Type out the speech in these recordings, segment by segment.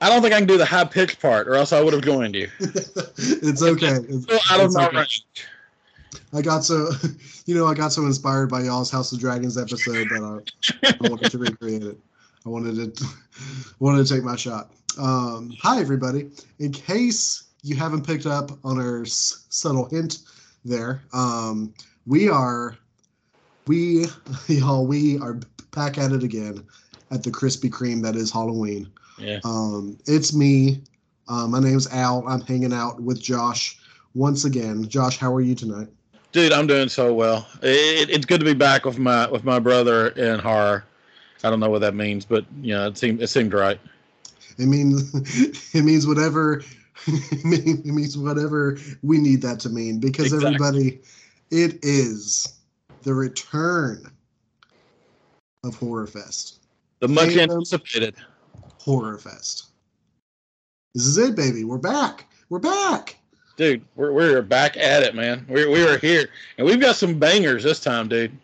I don't think I can do the high pitched part, or else I would have joined you. it's okay. It's, Still out of it's my okay. range. I got so, you know, I got so inspired by y'all's House of Dragons episode that I, I wanted to recreate it. I wanted to, wanted to take my shot. Um, hi, everybody. In case you haven't picked up on our s- subtle hint there, um, we are, we, y'all, we are back at it again at the Krispy Kreme that is Halloween. Yeah. Um, it's me. Uh, my name's Al. I'm hanging out with Josh once again. Josh, how are you tonight? Dude, I'm doing so well. It, it's good to be back with my with my brother in horror. I don't know what that means, but you know, it seemed it seemed right. It means it means whatever it it means whatever we need that to mean because Exactly. everybody, it is the return of Horror Fest. The much Fandom. anticipated. Horror Fest. This is it, baby. We're back. We're back. Dude, we're we're back at it, man. We we are here, and we've got some bangers this time, dude.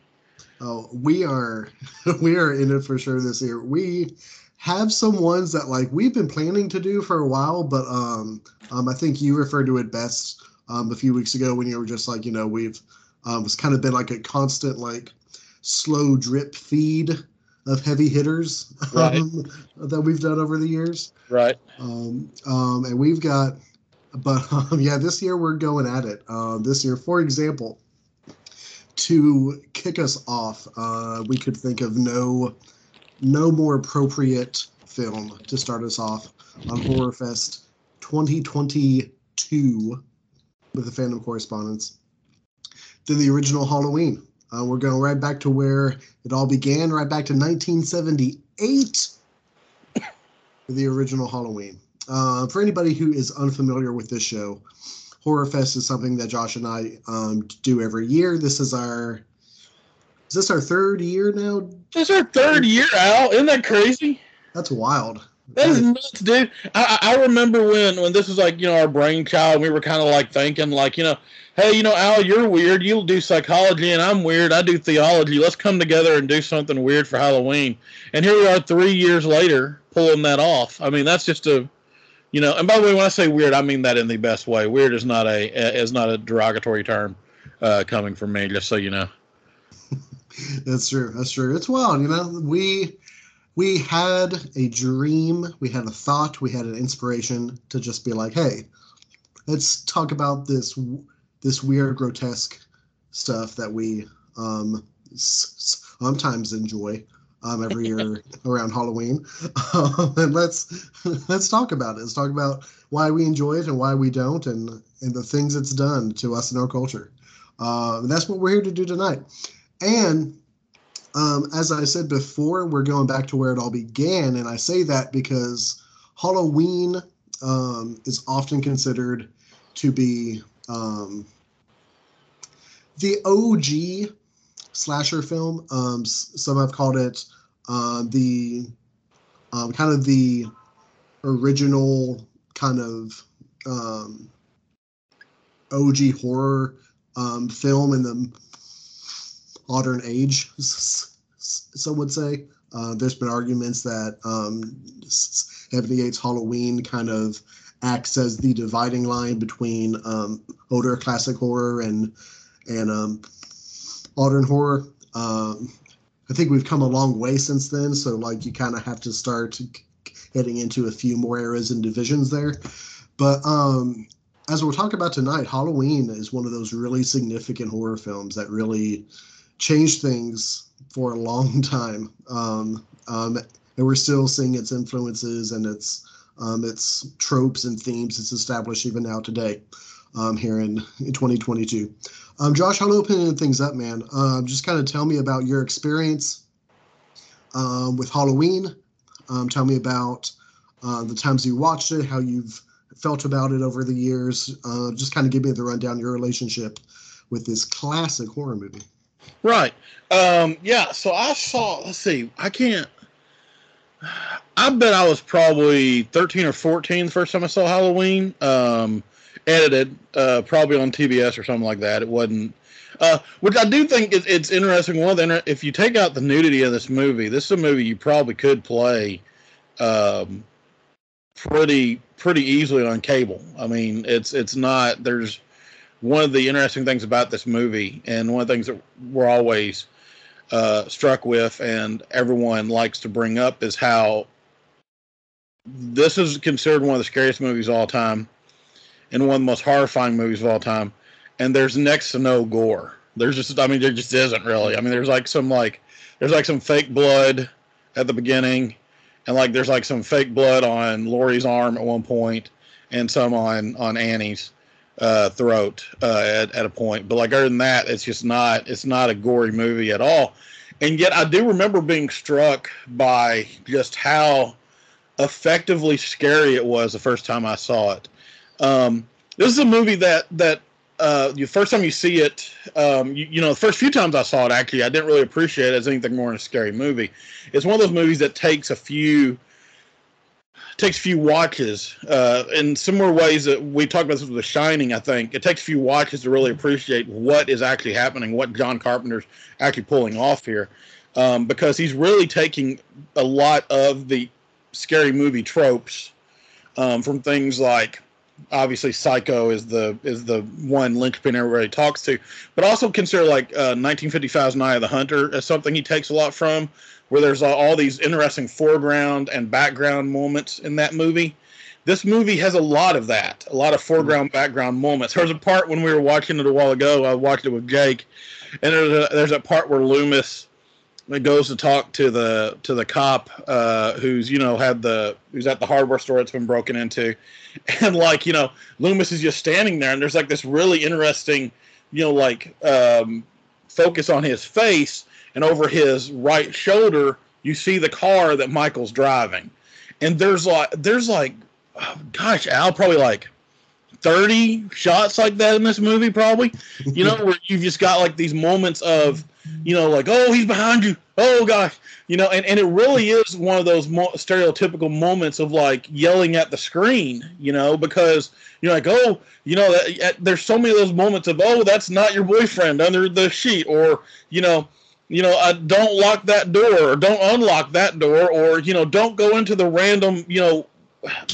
Oh, we are we are in it for sure this year. We have some ones that like we've been planning to do for a while, but um um I think you referred to it best um a few weeks ago when you were just like, you know, we've um it's kind of been like a constant like slow drip feed of heavy hitters Right. um, that we've done over the years. Right? Um, um, and we've got, but um, yeah, this year we're going at it. Uh, this year, for example, to kick us off, uh, we could think of no, no more appropriate film to start us off on Horror Fest 2022 with the Phantom correspondence than the original Halloween. Uh, we're going right back to where it all began, right back to 1978 for the original Halloween. Uh, for anybody who is unfamiliar with this show, Horror Fest is something that Josh and I um, do every year. This is our is this our third year now? This is our third year Al. Isn't that crazy? That's wild. That is nuts, dude. I, I remember when when this was like you know our brainchild. We were kind of like thinking like you know, hey, you know, Al, you're weird. You'll do psychology, and I'm weird. I do theology. Let's come together and do something weird for Halloween. And here we are, three years later, pulling that off. I mean, that's just a, you know. And by the way, when I say weird, I mean that in the best way. Weird is not a is not a derogatory term uh, coming from me. Just so you know. That's true. That's true. It's wild, you know. We we had a dream, we had a thought, we had an inspiration to just be like, hey, let's talk about this this weird, grotesque stuff that we um, sometimes enjoy um, every year around Halloween, um, and let's let's talk about it. Let's talk about why we enjoy it and why we don't, and and the things it's done to us in our culture. Uh, and that's what we're here to do tonight. And um, as I said before, we're going back to where it all began, and I say that because Halloween um, is often considered to be um, the OG slasher film. Um, some have called it uh, the um, kind of the original kind of OG horror film in the modern age, some would say. Uh, there's been arguments that um, 78's Halloween kind of acts as the dividing line between um, older classic horror and and um, modern horror. Um, I think we've come a long way since then, so like you kind of have to start heading into a few more eras and divisions there. But um, as we'll talk about tonight, Halloween is one of those really significant horror films that really changed things for a long time. Um, um, and we're still seeing its influences and its um, its tropes and themes it's established even now today um, here in, in 2022. Um, Josh, I'll open things up, man. Um, just kind of tell me about your experience with Halloween. Tell me about uh, the times you watched it, how you've felt about it over the years. Uh, just kind of give me the rundown your relationship with this classic horror movie. Right. Um, yeah. So I saw. Let's see. I can't. I bet I was probably thirteen or fourteen the first time I saw Halloween. Um, edited, uh, probably on TBS or something like that. It wasn't. Uh, which I do think it's interesting. One of the if you take out the nudity of this movie, this is a movie you probably could play um, pretty pretty easily on cable. I mean, it's it's not. There's one of the interesting things about this movie, and one of the things that we're always uh, struck with, and everyone likes to bring up, is how this is considered one of the scariest movies of all time, and one of the most horrifying movies of all time. And there's next to no gore. There's just, I mean, there just isn't really. I mean, there's like some like, there's like some fake blood at the beginning, and like there's like some fake blood on Laurie's arm at one point, and some on on Annie's uh, throat uh, at, at a point. But like other than that, it's just not it's not a gory movie at all. And yet I do remember being struck by just how effectively scary it was the first time I saw it. Um, this is a movie that that uh, the first time you see it, um, you, you, know, the first few times I saw it, actually, I didn't really appreciate it as anything more than a scary movie. It's one of those movies that takes a few takes a few watches uh, in similar ways that we talked about this with The Shining. I think it takes a few watches to really appreciate what is actually happening, what John Carpenter's actually pulling off here, um, because he's really taking a lot of the scary movie tropes um, from things like obviously Psycho is the is the one linchpin everybody talks to, but also consider like uh, 1955's Night of the Hunter as something he takes a lot from, where there's all these interesting foreground and background moments in that movie. This movie has a lot of that, a lot of foreground background moments. There's a part when we were watching it a while ago. I watched it with Jake, and there's a, there's a part where Loomis goes to talk to the to the cop uh, who's you know had the who's at the hardware store that's been broken into, and like you know Loomis is just standing there, and there's like this really interesting, you know, like um, focus on his face, and over his right shoulder you see the car that Michael's driving, and there's like there's like, oh, gosh, Al probably like 30 shots like that in this movie probably. You know where you've just got like these moments of you know like oh he's behind you. Oh gosh. You know and, and it really is one of those mo- stereotypical moments of like yelling at the screen you know because you're like oh you know that, there's so many of those moments of oh that's not your boyfriend under the sheet or you know you know uh, don't lock that door or don't unlock that door or you know don't go into the random you know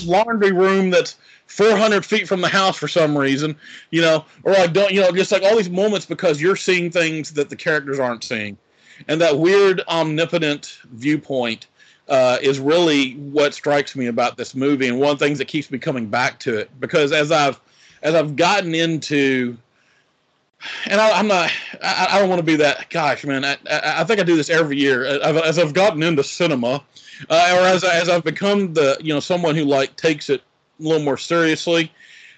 laundry room that's 400 feet from the house for some reason, you know, or like don't, you know, just like all these moments because you're seeing things that the characters aren't seeing. And that weird omnipotent viewpoint uh, is really what strikes me about this movie, and one of the things that keeps me coming back to it. Because as I've as I've gotten into, and I, am not, I, I, don't want to be that. Gosh, man, I, I, think I do this every year. As I've gotten into cinema, uh, or as as I've become the you know someone who like takes it a little more seriously.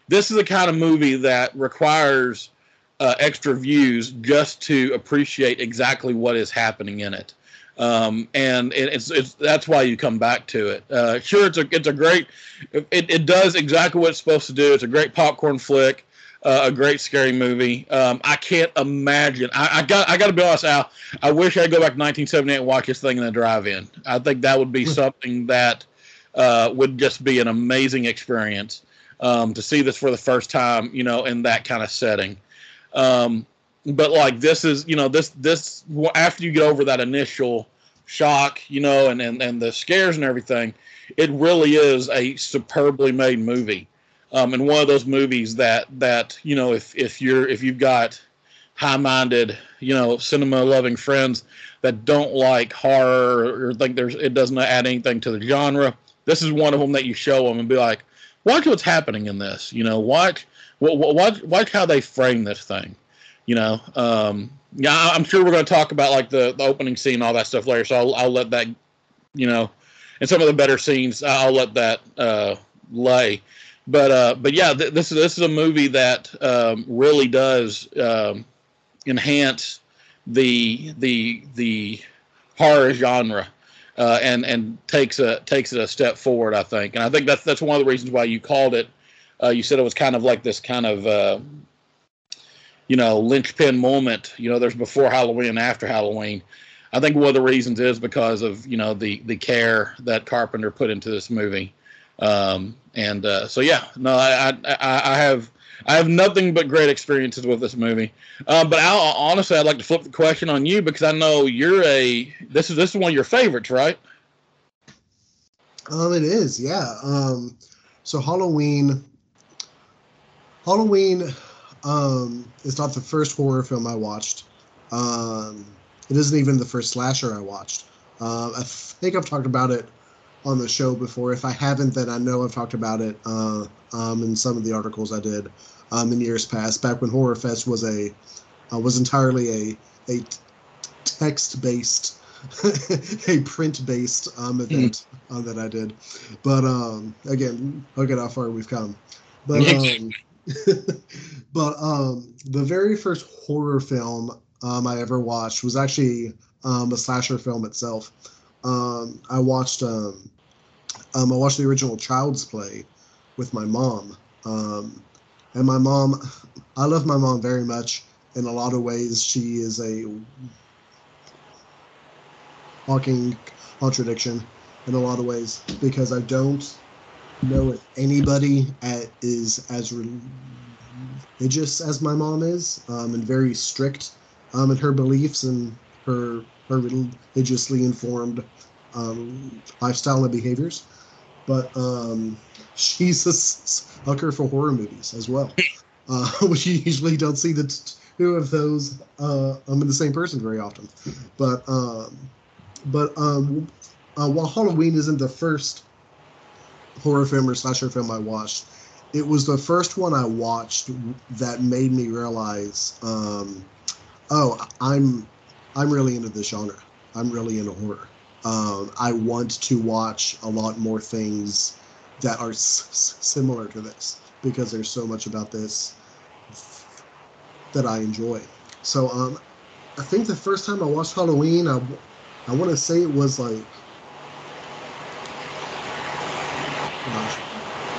This is the kind of movie that requires uh, extra views just to appreciate exactly what is happening in it. Um, and it, it's, it's that's why you come back to it. Uh, sure, it's a it's a great it, it does exactly what it's supposed to do. It's a great popcorn flick, uh, a great scary movie. Um, I can't imagine. I, I, got I got to be honest, Al. I wish I'd go back to 1978 and watch this thing in the drive-in. I think that would be hmm. something that uh, would just be an amazing experience um, to see this for the first time, you know, in that kind of setting. Um, but like this is, you know, this this after you get over that initial shock, you know, and and, and the scares and everything, it really is a superbly made movie. Um, and one of those movies that that you know, if if you're if you've got high-minded, you know, cinema-loving friends that don't like horror or think there's it doesn't add anything to the genre, this is one of them that you show them and be like, watch what's happening in this. You know, watch watch watch how they frame this thing. You know, um, yeah, I'm sure we're going to talk about like the, the opening scene, all that stuff later. So I'll, I'll let that, you know, and some of the better scenes, I'll let that uh, lay. But uh, but yeah, th- this is this is a movie that um, really does um, enhance the the the horror genre uh, and and takes a takes it a step forward. I think, and I think that's that's one of the reasons why you called it. Uh, you said it was kind of like this kind of uh, you know linchpin moment. You know, there's before Halloween and after Halloween. I think one of the reasons is because of you know the the care that Carpenter put into this movie. Um, and uh, so yeah, no, I, I I have I have nothing but great experiences with this movie. Um, but Al, honestly, I'd like to flip the question on you because I know you're a this is this is one of your favorites, right? Um, it is, yeah. Um, so Halloween, Halloween, um, is not the first horror film I watched. Um, it isn't even the first slasher I watched. Uh, I think I've talked about it on the show before. If I haven't, then I know I've talked about it uh, um, in some of the articles I did um, in years past. Back when Horror Fest was a uh, was entirely a a text based a print based um, event mm. uh, that I did. But um, again, look at how far we've come. But um, but um, the very first horror film um, I ever watched was actually um, a slasher film itself. Um, I watched um, um, I watched the original Child's Play with my mom, um, and my mom. I love my mom very much. In a lot of ways, she is a walking contradiction in a lot of ways because I don't know if anybody at, is as religious as my mom is um, and very strict um, in her beliefs and her her religiously informed um, lifestyle and behaviors. But um, she's a sucker for horror movies as well, uh, which you usually don't see the two of those uh, um, in the same person very often. But um, but um, uh, while Halloween isn't the first horror film or slasher film I watched, it was the first one I watched that made me realize, um, oh, I'm I'm really into this genre. I'm really into horror. Um, I want to watch a lot more things that are s- similar to this because there's so much about this that I enjoy. So um, I think the first time I watched Halloween, I, I want to say it was like, gosh,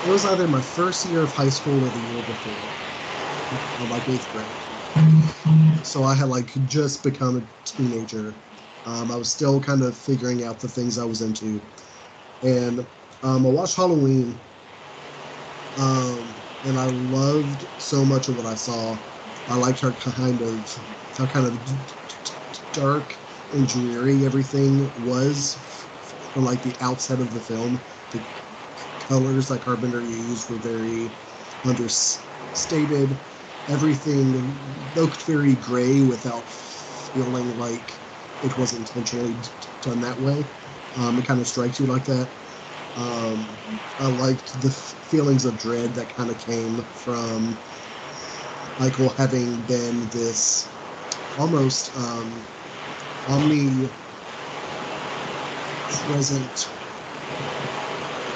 it was either my first year of high school or the year before, like eighth grade. So I had like just become a teenager. Um, I was still kind of figuring out the things I was into, and um, I watched Halloween, um, and I loved so much of what I saw. I liked her kind of, how kind of dark and dreary everything was from like the outset of the film. The colors that Carpenter used were very understated. Everything looked very gray without feeling like it was intentionally done that way. Um, it kind of strikes you like that. Um, I liked the feelings of dread that kind of came from Michael having been this almost um, omnipresent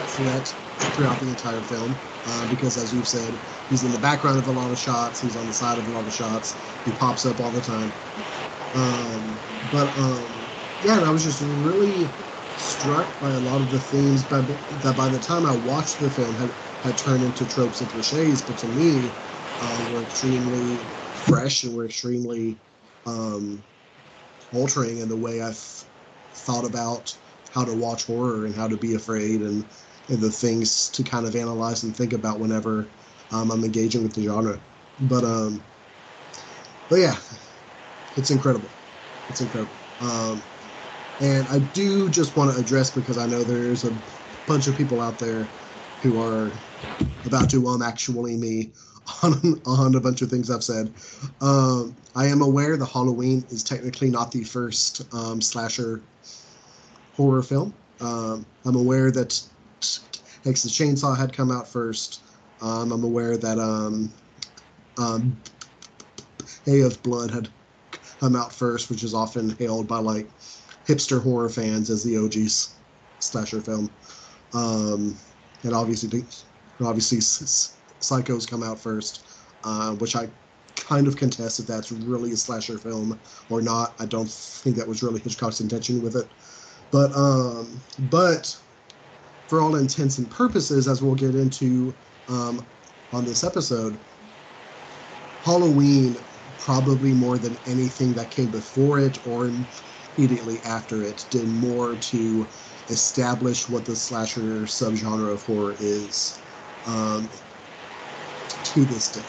threat throughout the entire film. Uh, because, as you've said, he's in the background of a lot of shots, he's on the side of a lot of shots, he pops up all the time. Um, but um, yeah, and I was just really struck by a lot of the themes by, that by the time I watched the film had, had turned into tropes and cliches, but to me uh, were extremely fresh and were extremely um, altering in the way I've thought about how to watch horror and how to be afraid and, and the things to kind of analyze and think about whenever um, I'm engaging with the genre. But um, but yeah, it's incredible. It's incredible. Um, and I do just want to address because I know there's a bunch of people out there who are about to um actually me on on a bunch of things I've said. Um, I am aware the Halloween is technically not the first um, slasher horror film. Um, I'm aware that Texas Chainsaw had come out first. Um, I'm aware that um, um, Bay of Blood had come out first, which is often hailed by like hipster horror fans as the OG's slasher film. Um, and obviously, obviously, Psycho's come out first, uh, which I kind of contest if that's really a slasher film or not. I don't think that was really Hitchcock's intention with it. But um, but for all intents and purposes, as we'll get into um, on this episode, Halloween probably more than anything that came before it or immediately after it did more to establish what the slasher subgenre of horror is um, to this day.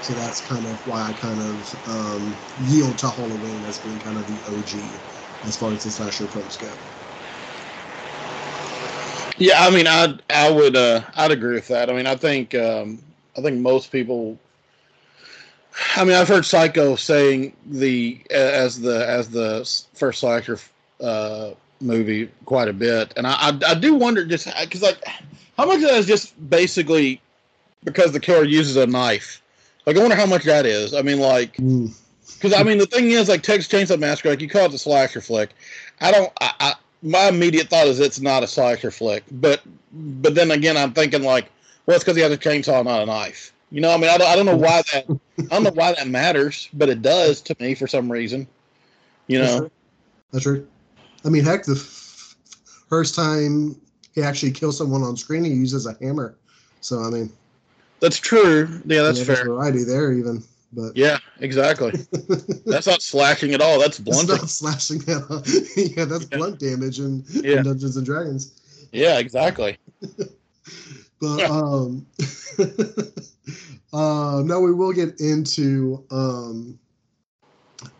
So that's kind of why I kind of um, yield to Halloween as being kind of the OG as far as the slasher films go. Yeah, I mean, I I would uh, I'd agree with that. I mean, I think um, I think most people. I mean, I've heard Psycho saying the as the as the first slasher uh, movie quite a bit, and I I, I do wonder just because like how much of that is just basically because the killer uses a knife. Like, I wonder how much that is. I mean, like, because I mean, the thing is, like Texas Chainsaw Massacre, like you call it the slasher flick. I don't. I, I my immediate thought is it's not a slasher flick, but but then again, I'm thinking like, well, it's because he has a chainsaw, not a knife. You know, I mean, I don't, I don't know why that I don't know why that matters, but it does to me for some reason. You know, that's true. That's true. I mean, heck, the f- first time he actually kills someone on screen, he uses a hammer. So I mean, that's true. Yeah, that's fair. Variety there, even. But yeah, exactly. that's not slashing at all. That's blunting. That's not slashing at all. yeah, that's yeah. blunt damage in, yeah. in, Dungeons and Dragons. Yeah, exactly. but um, uh, no, we will get into um,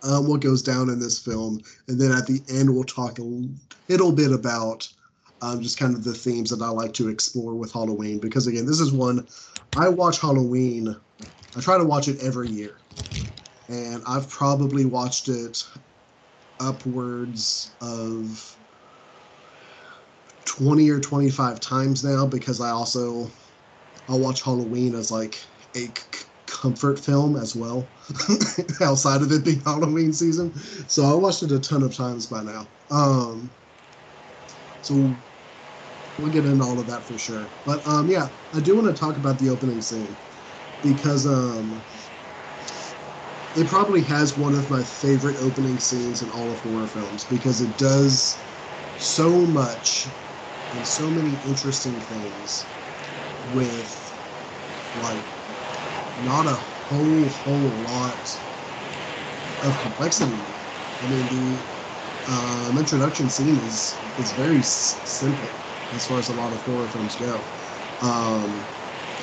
um, what goes down in this film, and then at the end we'll talk a little bit about um, just kind of the themes that I like to explore with Halloween. Because again, this is one I watch Halloween. I try to watch it every year, and I've probably watched it upwards of 20 or 25 times now because I also I'll watch Halloween as like a c- comfort film as well outside of it being Halloween season. So I watched it a ton of times by now. Um, so we'll get into all of that for sure. But um, yeah, I do want to talk about the opening scene because um, it probably has one of my favorite opening scenes in all of horror films because it does so much and so many interesting things with like not a whole whole lot of complexity. I mean, the um, introduction scene is is very s- simple as far as a lot of horror films go. Um,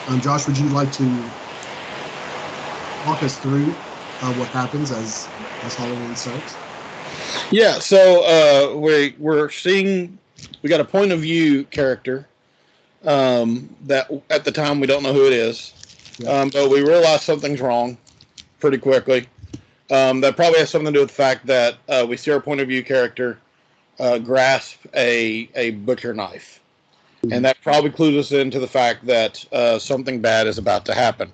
um, Josh, would you like to walk us through uh, what happens as as Halloween starts? Yeah, so uh, we we're seeing we got a point of view character um, that at the time we don't know who it is, yeah. um, but we realize something's wrong pretty quickly. Um, that probably has something to do with the fact that uh, we see our point of view character uh, grasp a a butcher knife, and that probably clues us into the fact that uh, something bad is about to happen.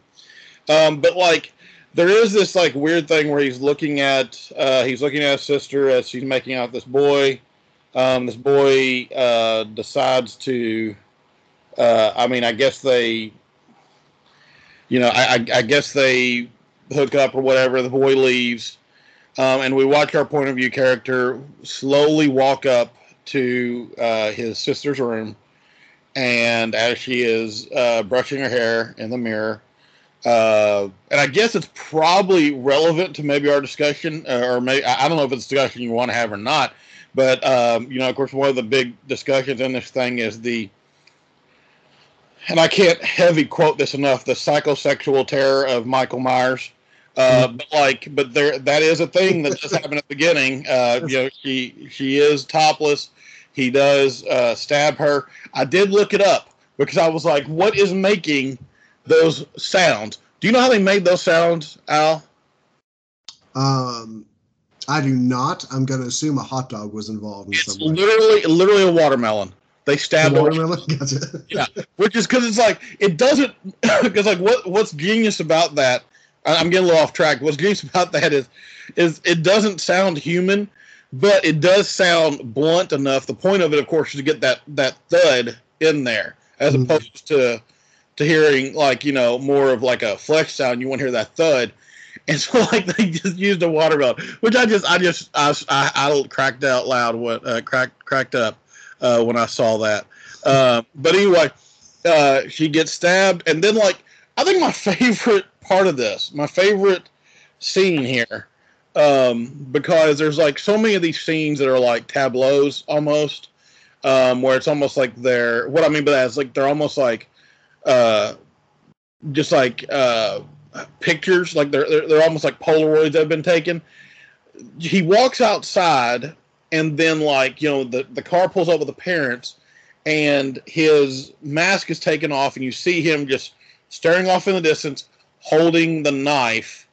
Um, but like, there is this like weird thing where he's looking at uh, he's looking at his sister as she's making out this boy. Um, this boy uh, decides to. Uh, I mean, I guess they. You know, I, I, I guess they hook up or whatever. The boy leaves um, and we watch our point of view character slowly walk up to uh, his sister's room. And as she is uh, brushing her hair in the mirror, uh, and I guess it's probably relevant to maybe our discussion, uh, or maybe I don't know if it's a discussion you want to have or not. But um, you know, of course, one of the big discussions in this thing is the, and I can't heavy quote this enough: the psychosexual terror of Michael Myers. Uh, but like, but there that is a thing that just happened at the beginning. Uh, you know, she she is topless. He does uh, stab her. I did look it up because I was like, what is making those sounds? Do you know how they made those sounds, Al? Um, I do not. I'm going to assume a hot dog was involved. In it's literally, literally a watermelon. They stabbed a watermelon. Gotcha. yeah, which is because it's like it doesn't. Because like what what's genius about that I'm getting a little off track. What's genius about that is, is it doesn't sound human, but it does sound blunt enough. The point of it, of course, is to get that that thud in there, as mm-hmm. opposed to to hearing like you know more of like a flex sound. You want to hear that thud, and so like they just used a watermelon, which I just I just I I, I cracked out loud what uh, cracked cracked up uh, when I saw that. Uh, but anyway, uh, she gets stabbed, and then like I think my favorite part of this. My favorite scene here, um, because there's like so many of these scenes that are like tableaus almost, um, where it's almost like they're what I mean by that is like they're almost like, uh, just like uh, pictures, like they're, they're they're almost like Polaroids that have been taken. He walks outside, and then like you know the the car pulls up with the parents, and his mask is taken off, and you see him just staring off in the distance, holding the knife,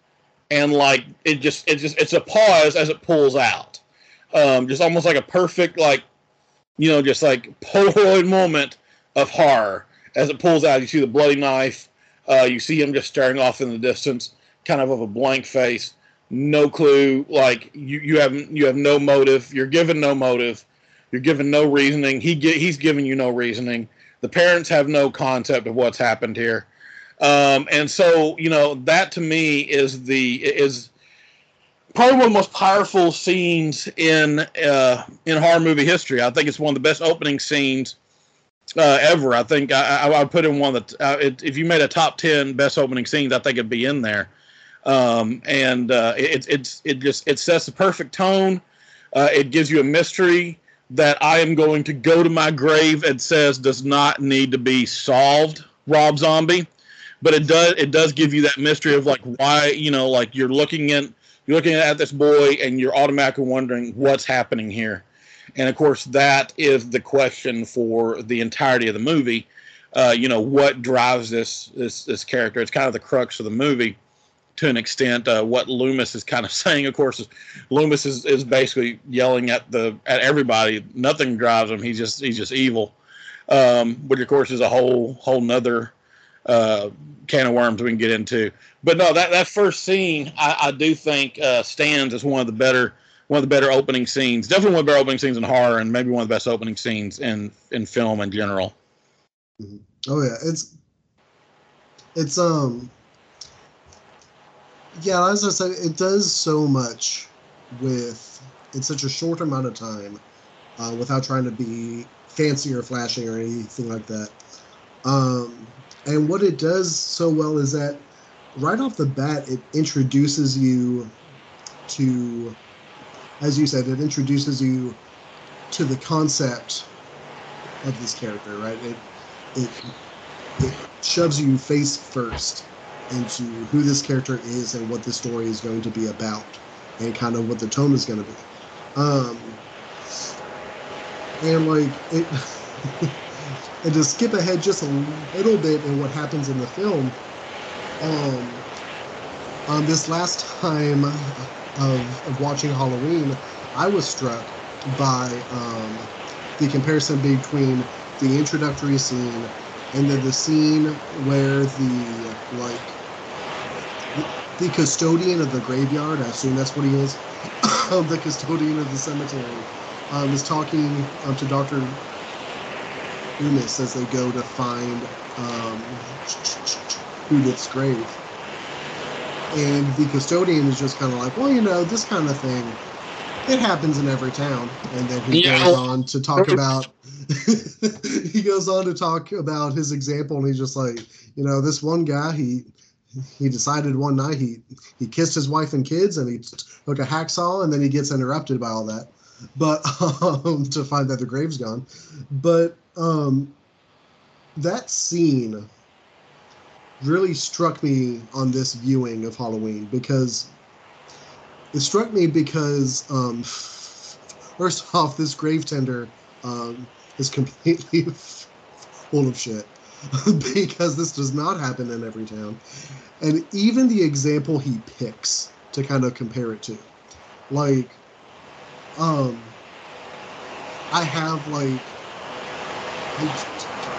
and like it just it just it's a pause as it pulls out, um, just almost like a perfect like, you know, just like Polaroid moment of horror as it pulls out. You see the bloody knife, uh, you see him just staring off in the distance, kind of of a blank face, no clue. Like you you have you have no motive. You're given no motive. You're given no reasoning. He get, he's giving you no reasoning. The parents have no concept of what's happened here. Um, and so, you know, that to me is the is probably one of the most powerful scenes in uh, in horror movie history. I think it's one of the best opening scenes uh, ever. I think I, I would put in one that uh, it, if you made a top ten best opening scenes, I think it'd be in there. Um, and uh, it, it's it just it sets the perfect tone. Uh, it gives you a mystery that I am going to go to my grave and says does not need to be solved. Rob Zombie but it does it does give you that mystery of like why you know like you're looking in you're looking at this boy and you're automatically wondering what's happening here and of course that is the question for the entirety of the movie. Uh, you know what drives this this this character? It's kind of the crux of the movie to an extent. Uh, what loomis is kind of saying of course is loomis is, is basically yelling at the at everybody. Nothing drives him. He's just he's just evil. Um, which of course is a whole whole nother uh, can of worms we can get into. But no, that, that first scene I, I do think uh, stands as one of the better one of the better opening scenes. Definitely one of the better opening scenes in horror, and maybe one of the best opening scenes in in film in general. Mm-hmm. Oh yeah, it's it's um yeah, as I said, it does so much with in such a short amount of time, uh, without trying to be fancy or flashy or anything like that. Um, and what it does so well is that right off the bat, it introduces you to, as you said, it introduces you to the concept of this character, right? It it it shoves you face first into who this character is and what the story is going to be about, and kind of what the tone is going to be. Um, and like it. and to skip ahead just a little bit in what happens in the film, um, on this last time of, of watching Halloween, I was struck by um, the comparison between the introductory scene and then the scene where the like the custodian of the graveyard, I assume that's what he is, the custodian of the cemetery, um, is talking um, to Doctor Loomis as they go to find um, Judith's grave. And the custodian is just kind of like, well, you know, this kind of thing, it happens in every town. And then he yeah. goes on to talk about, he goes on to talk about his example, and he's just like, you know, this one guy, he he decided one night he he kissed his wife and kids, and he took a hacksaw, and then he gets interrupted by all that, but um, to find that the grave's gone. But um, that scene really struck me on this viewing of Halloween because it struck me because um, first off, this grave tender um, is completely full of shit because this does not happen in every town, and even the example he picks to kind of compare it to, like, um, I have like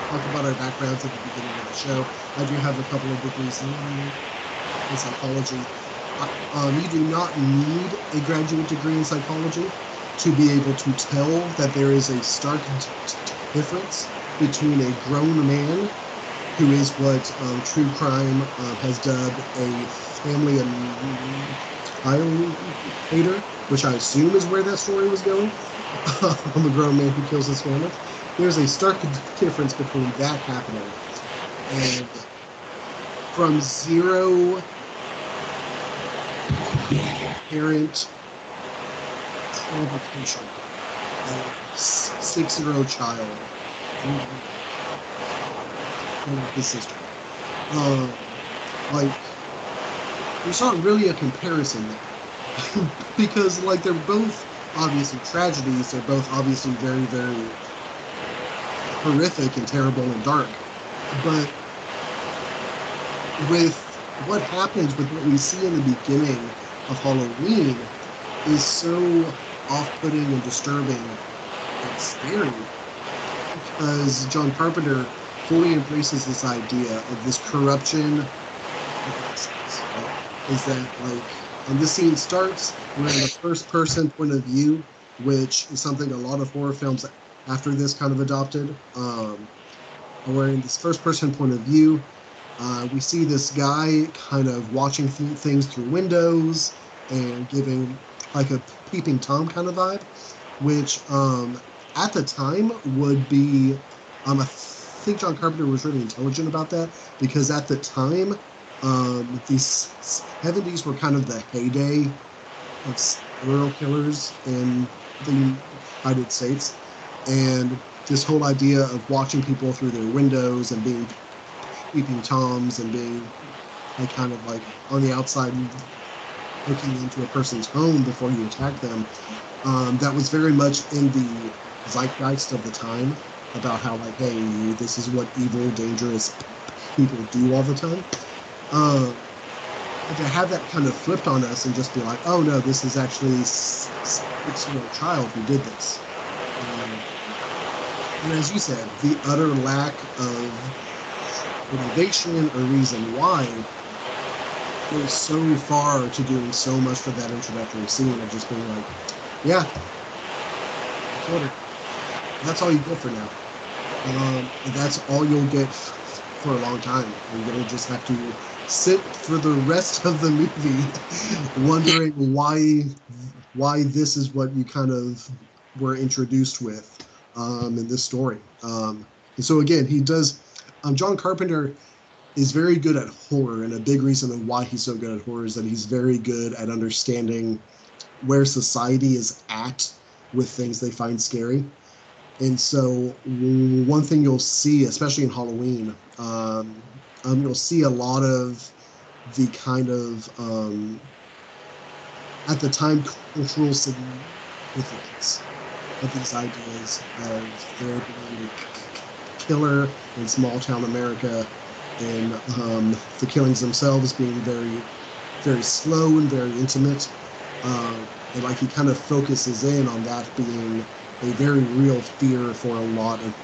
talk about our backgrounds at the beginning of the show. I do have a couple of degrees in, in psychology. Um, you do not need a graduate degree in psychology to be able to tell that there is a stark difference between a grown man who is what true crime uh, has dubbed a family annihilator, which I assume is where that story was going. I'm a grown man who kills his family there's a stark difference between that happening and from zero parent provocation six-year-old child and his sister uh, like there's not really a comparison there because like they're both obviously tragedies. They're both obviously very very horrific and terrible and dark, but with what happens with what we see in the beginning of Halloween is so off-putting and disturbing and scary because John Carpenter fully embraces this idea of this corruption. Is that like, and this scene starts, we're in the first person point of view, which is something a lot of horror films after this kind of adopted. Um, we're in this first person point of view. Uh, we see this guy kind of watching th- things through windows and giving like a peeping tom kind of vibe, which um, at the time would be um, I think John Carpenter was really intelligent about that because at the time, um, these 70s were kind of the heyday of serial killers in the United States. And this whole idea of watching people through their windows and being peeping toms and being like kind of like on the outside looking into a person's home before you attack them. Um, that was very much in the zeitgeist of the time about how like, hey, this is what evil, dangerous people do all the time. Um, to have that kind of flipped on us and just be like, oh no, this is actually six-year-old child who did this. Um, and as you said, the utter lack of motivation or reason why goes so far to doing so much for that introductory scene of just being like, yeah, order. That's all you get for now. Um, that's all you'll get for a long time. You're gonna just have to sit for the rest of the movie wondering why why this is what you kind of were introduced with um, in this story. Um, and so again, he does. Um, John Carpenter is very good at horror, and a big reason why he's so good at horror is that he's very good at understanding where society is at with things they find scary. And so, one thing you'll see, especially in Halloween, um, um, you'll see a lot of the kind of, um, at the time, cultural significance of these ideas of a killer in small town America and um, the killings themselves being very, very slow and very intimate. Uh, and like he kind of focuses in on that being a very real fear for a lot of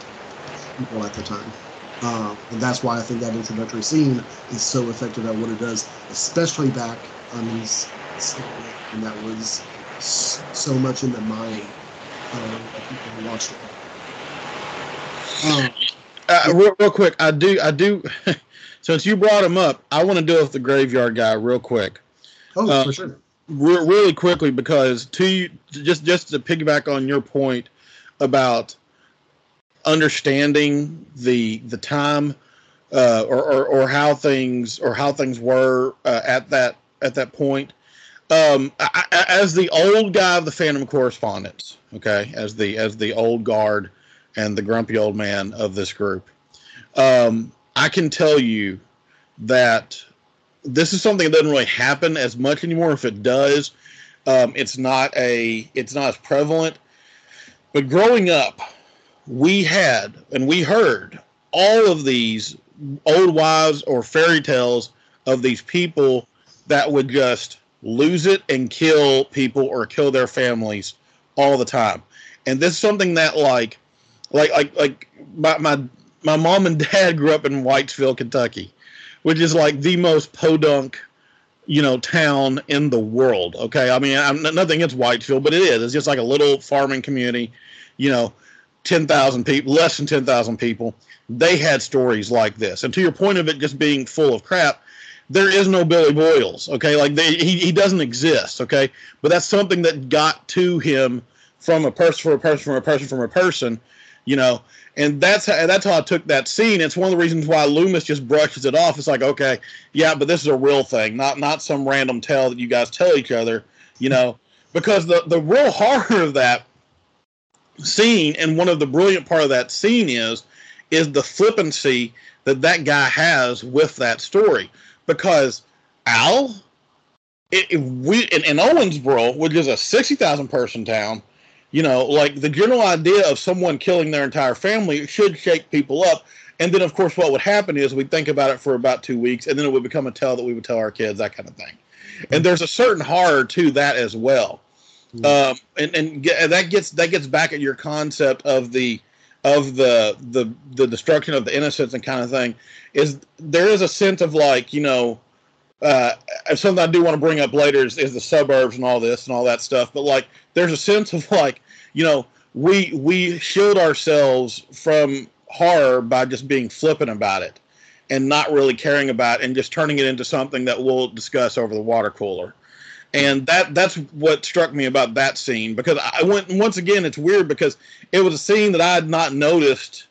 people at the time. Um, and that's why I think that introductory scene is so effective at what it does, especially back on these and that was so much in the mind of people who watched it. Um, uh, real, real quick, I do, I do. since you brought him up, I want to deal with the graveyard guy real quick. Oh, uh, for sure re- really quickly because to just just to piggyback on your point about understanding the the time uh, or, or, or how things or how things were uh, at that at that point. Um, I, I, as the old guy of the Phantom correspondence, okay, as the as the old guard and the grumpy old man of this group, um, I can tell you that this is something that doesn't really happen as much anymore. If it does, um, it's not a it's not as prevalent. But growing up, we had and we heard all of these old wives or fairy tales of these people that would just lose it and kill people or kill their families all the time. And this is something that like like like like my my, my mom and dad grew up in Whitesville, Kentucky which is like the most podunk, you know, town in the world. Okay, I mean, I'm nothing against Whitesville, but it is. It's just like a little farming community. You know, ten thousand people, less than ten thousand people. They had stories like this, and to your point of it just being full of crap. There is no Billy Boyles, okay? Like they, he, he doesn't exist, okay? But that's something that got to him from a person, from a person, from a person, from a person, you know and that's how, that's how I took that scene. It's one of the reasons why Loomis just brushes it off. It's like, okay, yeah, but this is a real thing, not not some random tale that you guys tell each other, you know, because the the real horror of that scene and one of the brilliant part of that scene is is the flippancy that that guy has with that story because Al we in, in Owensboro, which is a sixty thousand person town, you know, like the general idea of someone killing their entire family should shake people up. And then, of course, what would happen is we'd think about it for about two weeks, and then it would become a tale that we would tell our kids, that kind of thing. And there's a certain horror to that as well. Mm-hmm. Um, and and that gets that gets back at your concept of the of the the the destruction of the innocence and kind of thing. Is there is a sense of like you know uh, something I do want to bring up later is, is the suburbs and all this and all that stuff. But like, there's a sense of like, you know, we we shield ourselves from horror by just being flippant about it and not really caring about and just turning it into something that we'll discuss over the water cooler. And that that's what struck me about that scene because I went once again it's weird because it was a scene that I had not noticed.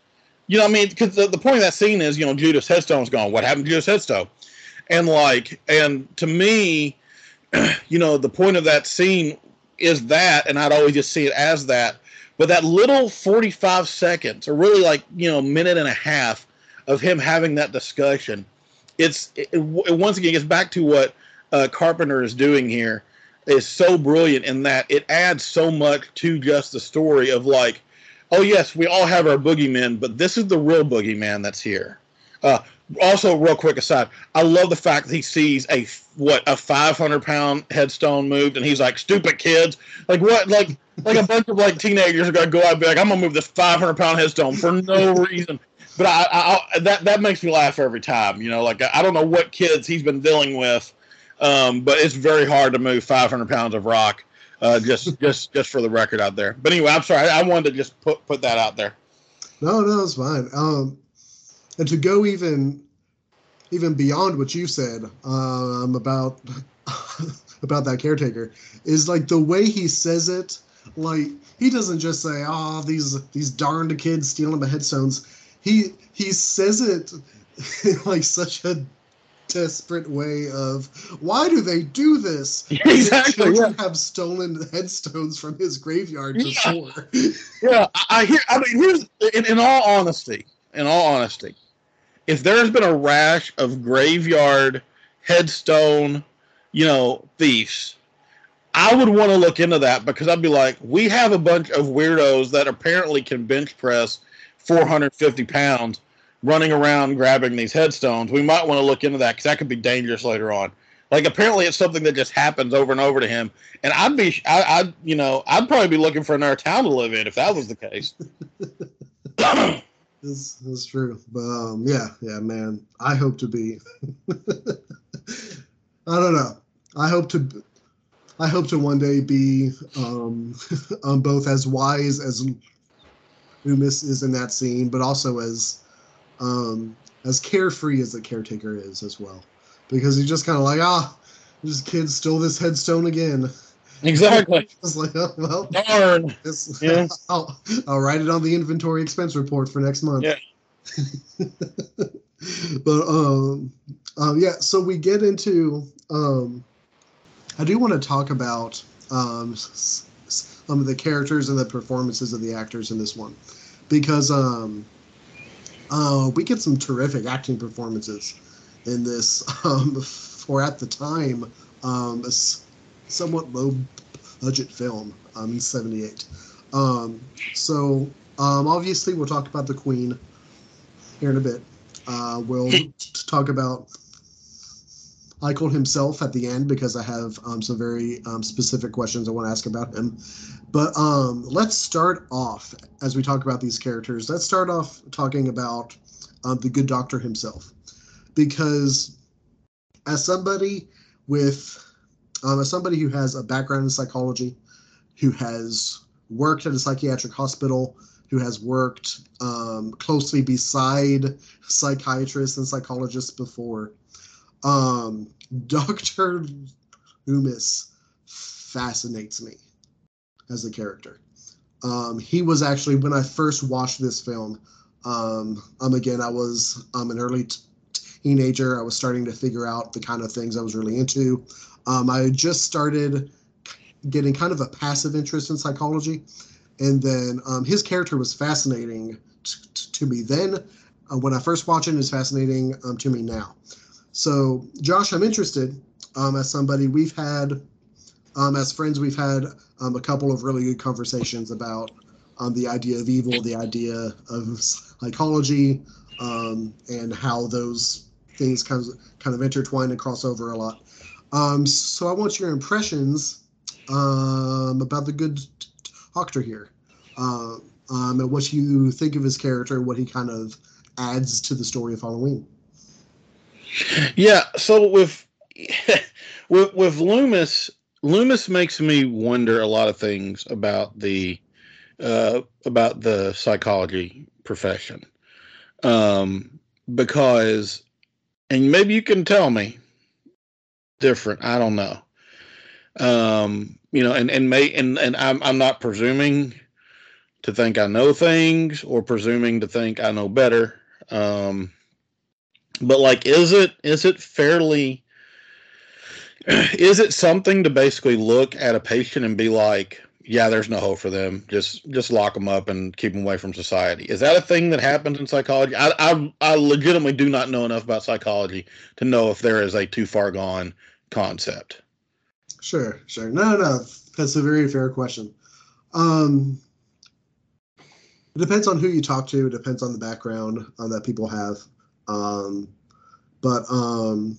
You know, I mean, because the, the point of that scene is, you know, Judith's Headstone's gone. What happened to Judith's Headstone? and like and to me you know the point of that scene is that and i'd always just see it as that. But that little 45 seconds or really like you know minute and a half of him having that discussion it's it, it once again gets back to what uh, carpenter is doing here is so brilliant in that it adds so much to just the story of like oh yes we all have our boogeymen but this is the real boogeyman that's here. Uh, also, real quick aside, I love the fact that he sees a what a 500 pound headstone moved, and he's like, "Stupid kids!" Like what? Like like a bunch of like teenagers are gonna go out and be like, "I'm gonna move this 500 pound headstone for no reason." But I, I, I, that that makes me laugh every time. You know, like I don't know what kids he's been dealing with, um, but it's very hard to move 500 pounds of rock. Uh, just just just for the record out there. But anyway, I'm sorry. I wanted to just put put that out there. No, no, it's fine. Um, and to go even even beyond what you said um, about about that caretaker is like the way he says it like he doesn't just say oh these these darned kids stealing my headstones. He he says it like such a desperate way of why do they do this? Exactly children yeah. have stolen headstones from his graveyard before yeah, yeah I, hear i mean here's in, in all honesty in all honesty if there's been a rash of graveyard headstone, you know, thieves, I would want to look into that because I'd be like, we have a bunch of weirdos that apparently can bench press 450 pounds running around grabbing these headstones. We might want to look into that because that could be dangerous later on. Like apparently it's something that just happens over and over to him, and I'd be, I, I'd, you know, I'd probably be looking for another town to live in if that was the case. This is true. But um, yeah, yeah, man. I hope to be. I don't know. I hope to. I hope to one day be um, um both as wise as Loomis is in that scene, but also as um, as carefree as the caretaker is as well, because he's just kind of like ah, this kid stole this headstone again. Exactly. It's like, oh, well, darn. Yeah. I'll, I'll write it on the inventory expense report for next month. Yeah. but um, um, yeah. So we get into. Um, I do want to talk about um, some of the characters and the performances of the actors in this one, because um, uh, we get some terrific acting performances in this. Um, for at the time, um, somewhat low budget film um, in 78. Um, so um, obviously we'll talk about the Queen here in a bit. Uh, we'll talk about Michael himself at the end because I have um, some very um, specific questions I want to ask about him. But um, let's start off as we talk about these characters. Let's start off talking about um, the good doctor himself, because as somebody with um, as somebody who has a background in psychology, who has worked at a psychiatric hospital, who has worked um, closely beside psychiatrists and psychologists before, um, Dr. Loomis fascinates me as a character. Um, he was actually, when I first watched this film, um, um again, I was um, an early t- teenager. I was starting to figure out the kind of things I was really into. Um, I just started getting kind of a passive interest in psychology, and then um, his character was fascinating t- t- to me then. Uh, when I first watched it, it, is fascinating um, to me now. So, Josh, I'm interested. um, as somebody we've had, um, as friends, we've had um, a couple of really good conversations about the idea of evil, the idea of psychology, and how those things kind of kind of intertwine and cross over a lot. Um, so I want your impressions um, about the good doctor here, uh, um, and what you think of his character, what he kind of adds to the story of Halloween. Yeah. So with with with Loomis, Loomis makes me wonder a lot of things about the uh, about the psychology profession, um, because, and maybe you can tell me different. I don't know. Um, you know, and and may and and I'm I'm not presuming to think I know things or presuming to think I know better. Um, but like, is it is it fairly? Is it something to basically look at a patient and be like, yeah, there's no hope for them. Just just lock them up and keep them away from society. Is that a thing that happens in psychology? I I, I legitimately do not know enough about psychology to know if there is a too far gone concept. Sure, sure. No, no, that's a very fair question. Um, it depends on who you talk to. It depends on the background uh, that people have. Um, but um,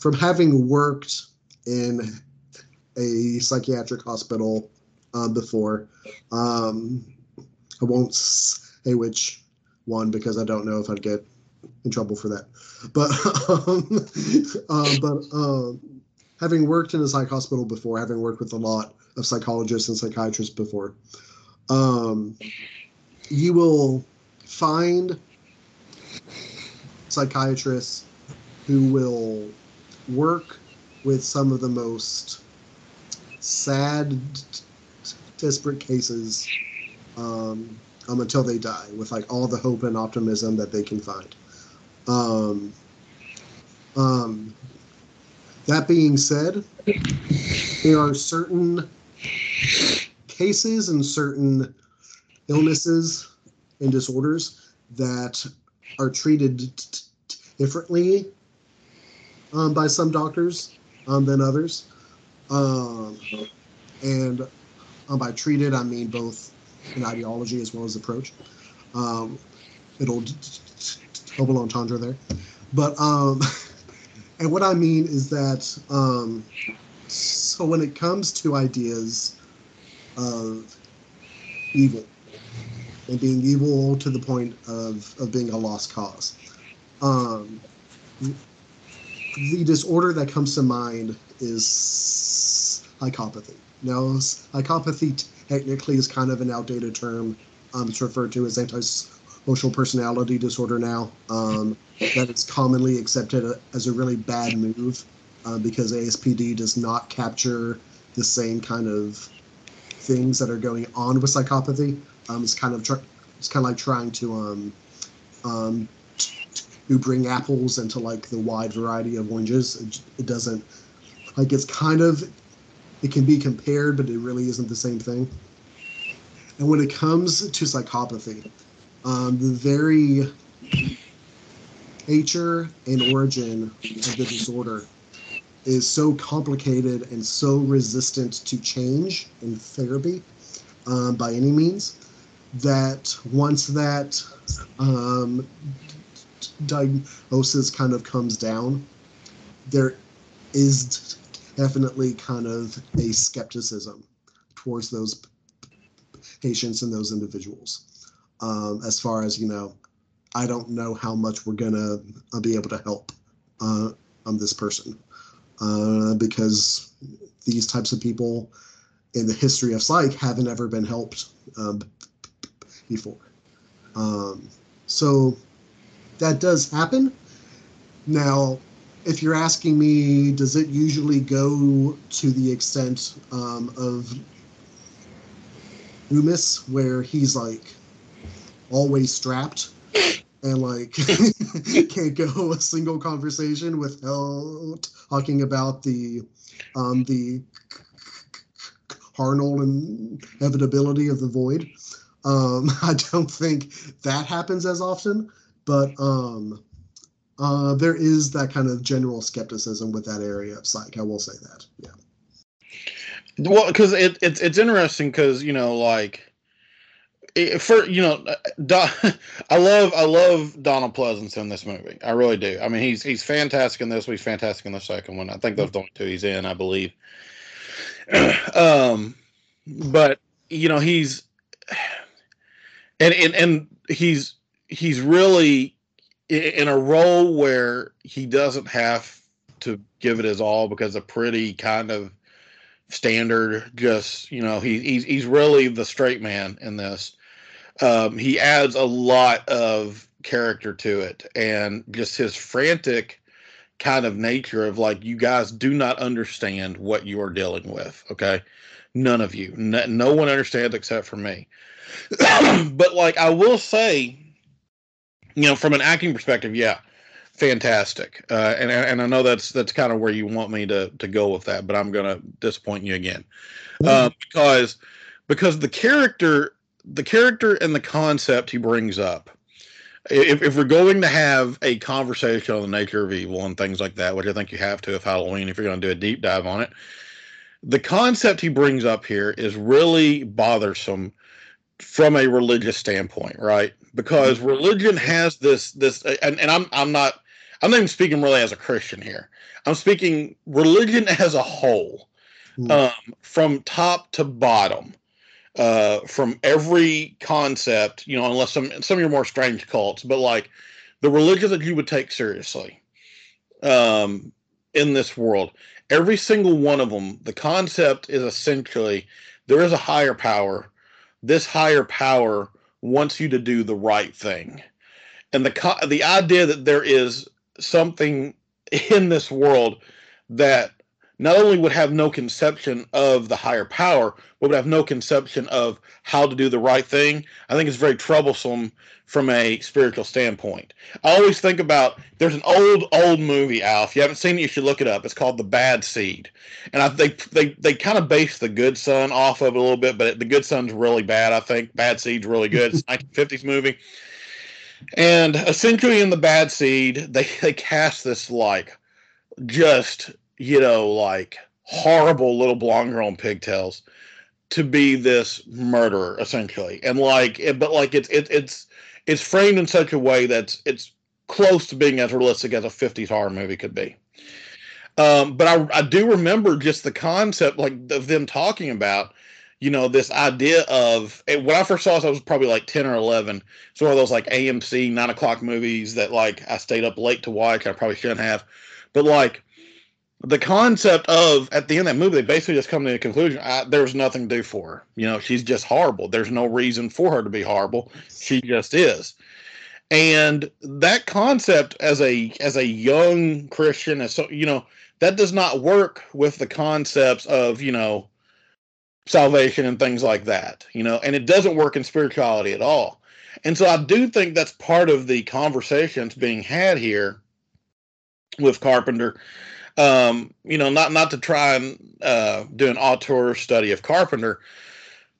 from having worked in a psychiatric hospital um, before, um, I won't say which one because I don't know if I'd get in trouble for that. But um, uh, but um, having worked in a psych hospital before, having worked with a lot of psychologists and psychiatrists before, um, you will find psychiatrists who will work with some of the most sad, desperate cases um, um, until they die, with like all the hope and optimism that they can find. Um, um, that being said, there are certain cases and certain illnesses and disorders that are treated t- t- differently um, by some doctors um, than others. Um, and um, by treated, I mean both in ideology as well as approach. Um, it'll double entendre there. But, um, and what I mean is that, um, so when it comes to ideas of evil, and being evil to the point of, of being a lost cause. Um, the disorder that comes to mind is psychopathy. Now, psychopathy technically is kind of an outdated term. Um, it's referred to as antisocial personality disorder now. Um, that it's commonly accepted as a really bad move uh, because ASPD does not capture the same kind of things that are going on with psychopathy. Um, it's kind of tr- it's kind of like trying to um, um, to bring apples into like the wide variety of oranges. It, it doesn't like it's kind of it can be compared, but it really isn't the same thing. And when it comes to psychopathy, um, the very nature and origin of the disorder is so complicated and so resistant to change in therapy um, by any means that once that um, diagnosis kind of comes down, there is definitely kind of a skepticism towards those patients and those individuals. Um, as far as you know, I don't know how much we're gonna uh, be able to help uh, on this person uh, because these types of people in the history of psych haven't ever been helped um, before. Um, so that does happen. Now, if you're asking me, does it usually go to the extent um, of Loomis, where he's like always strapped and like can't go a single conversation without talking about the um, the carnal inevitability of the void. Um, I don't think that happens as often, but um, uh, there is that kind of general skepticism with that area of psych. I will say that. Yeah. Well, because it, it's it's interesting because you know like. It, for you know, Don, I love I love Donald Pleasence in this movie. I really do. I mean, he's he's fantastic in this. He's fantastic in the second one. I think those the only two he's in. I believe. um, but you know he's and and and he's he's really in a role where he doesn't have to give it his all because a pretty kind of standard just you know he, he's he's really the straight man in this um, he adds a lot of character to it and just his frantic kind of nature of like you guys do not understand what you are dealing with okay none of you no, no one understands except for me but like i will say you know, from an acting perspective, yeah, fantastic. Uh, and and I know that's that's kind of where you want me to to go with that, but I'm going to disappoint you again mm-hmm. uh, because because the character the character and the concept he brings up. If, if we're going to have a conversation on the nature of evil and things like that, which I think you have to if Halloween, if you're going to do a deep dive on it, the concept he brings up here is really bothersome from a religious standpoint, right? Because mm-hmm. religion has this this and, and I'm I'm not I'm not even speaking really as a Christian here. I'm speaking religion as a whole, mm. um, from top to bottom, uh, from every concept. You know, unless some some of your more strange cults, but like the religion that you would take seriously, um, in this world, every single one of them, the concept is essentially there is a higher power this higher power wants you to do the right thing. And the the idea that there is something in this world that not only would have no conception of the higher power, but would have no conception of how to do the right thing, I think it's very troublesome from a spiritual standpoint. I always think about there's an old old movie, Al. If you haven't seen it, you should look it up. It's called The Bad Seed, and I think they they kind of base The Good Son off of it a little bit, but The Good Son's really bad. I think Bad Seed's really good. It's a 1950s movie, and essentially in The Bad Seed, they they cast this like just you know like horrible little blonde girl in pigtails to be this murderer essentially and like but like it's it, it's it's framed in such a way that it's close to being as realistic as a 50s horror movie could be. Um, but I, I do remember just the concept, like of them talking about, you know, this idea of when I first saw this, I was probably like 10 or 11. It's one of those like AMC nine o'clock movies that like I stayed up late to watch. I probably shouldn't have, but like the concept of at the end of that movie, they basically just come to the conclusion I, there's nothing to do for her. You know, she's just horrible. There's no reason for her to be horrible. She just is. And that concept as a as a young Christian, as so you know, that does not work with the concepts of you know salvation and things like that. You know, and it doesn't work in spirituality at all. And so I do think that's part of the conversations being had here with Carpenter um, you know, not not to try and uh, do an auteur study of Carpenter,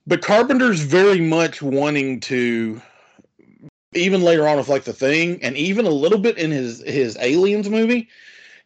but Carpenter's very much wanting to, even later on with like the thing, and even a little bit in his his Aliens movie,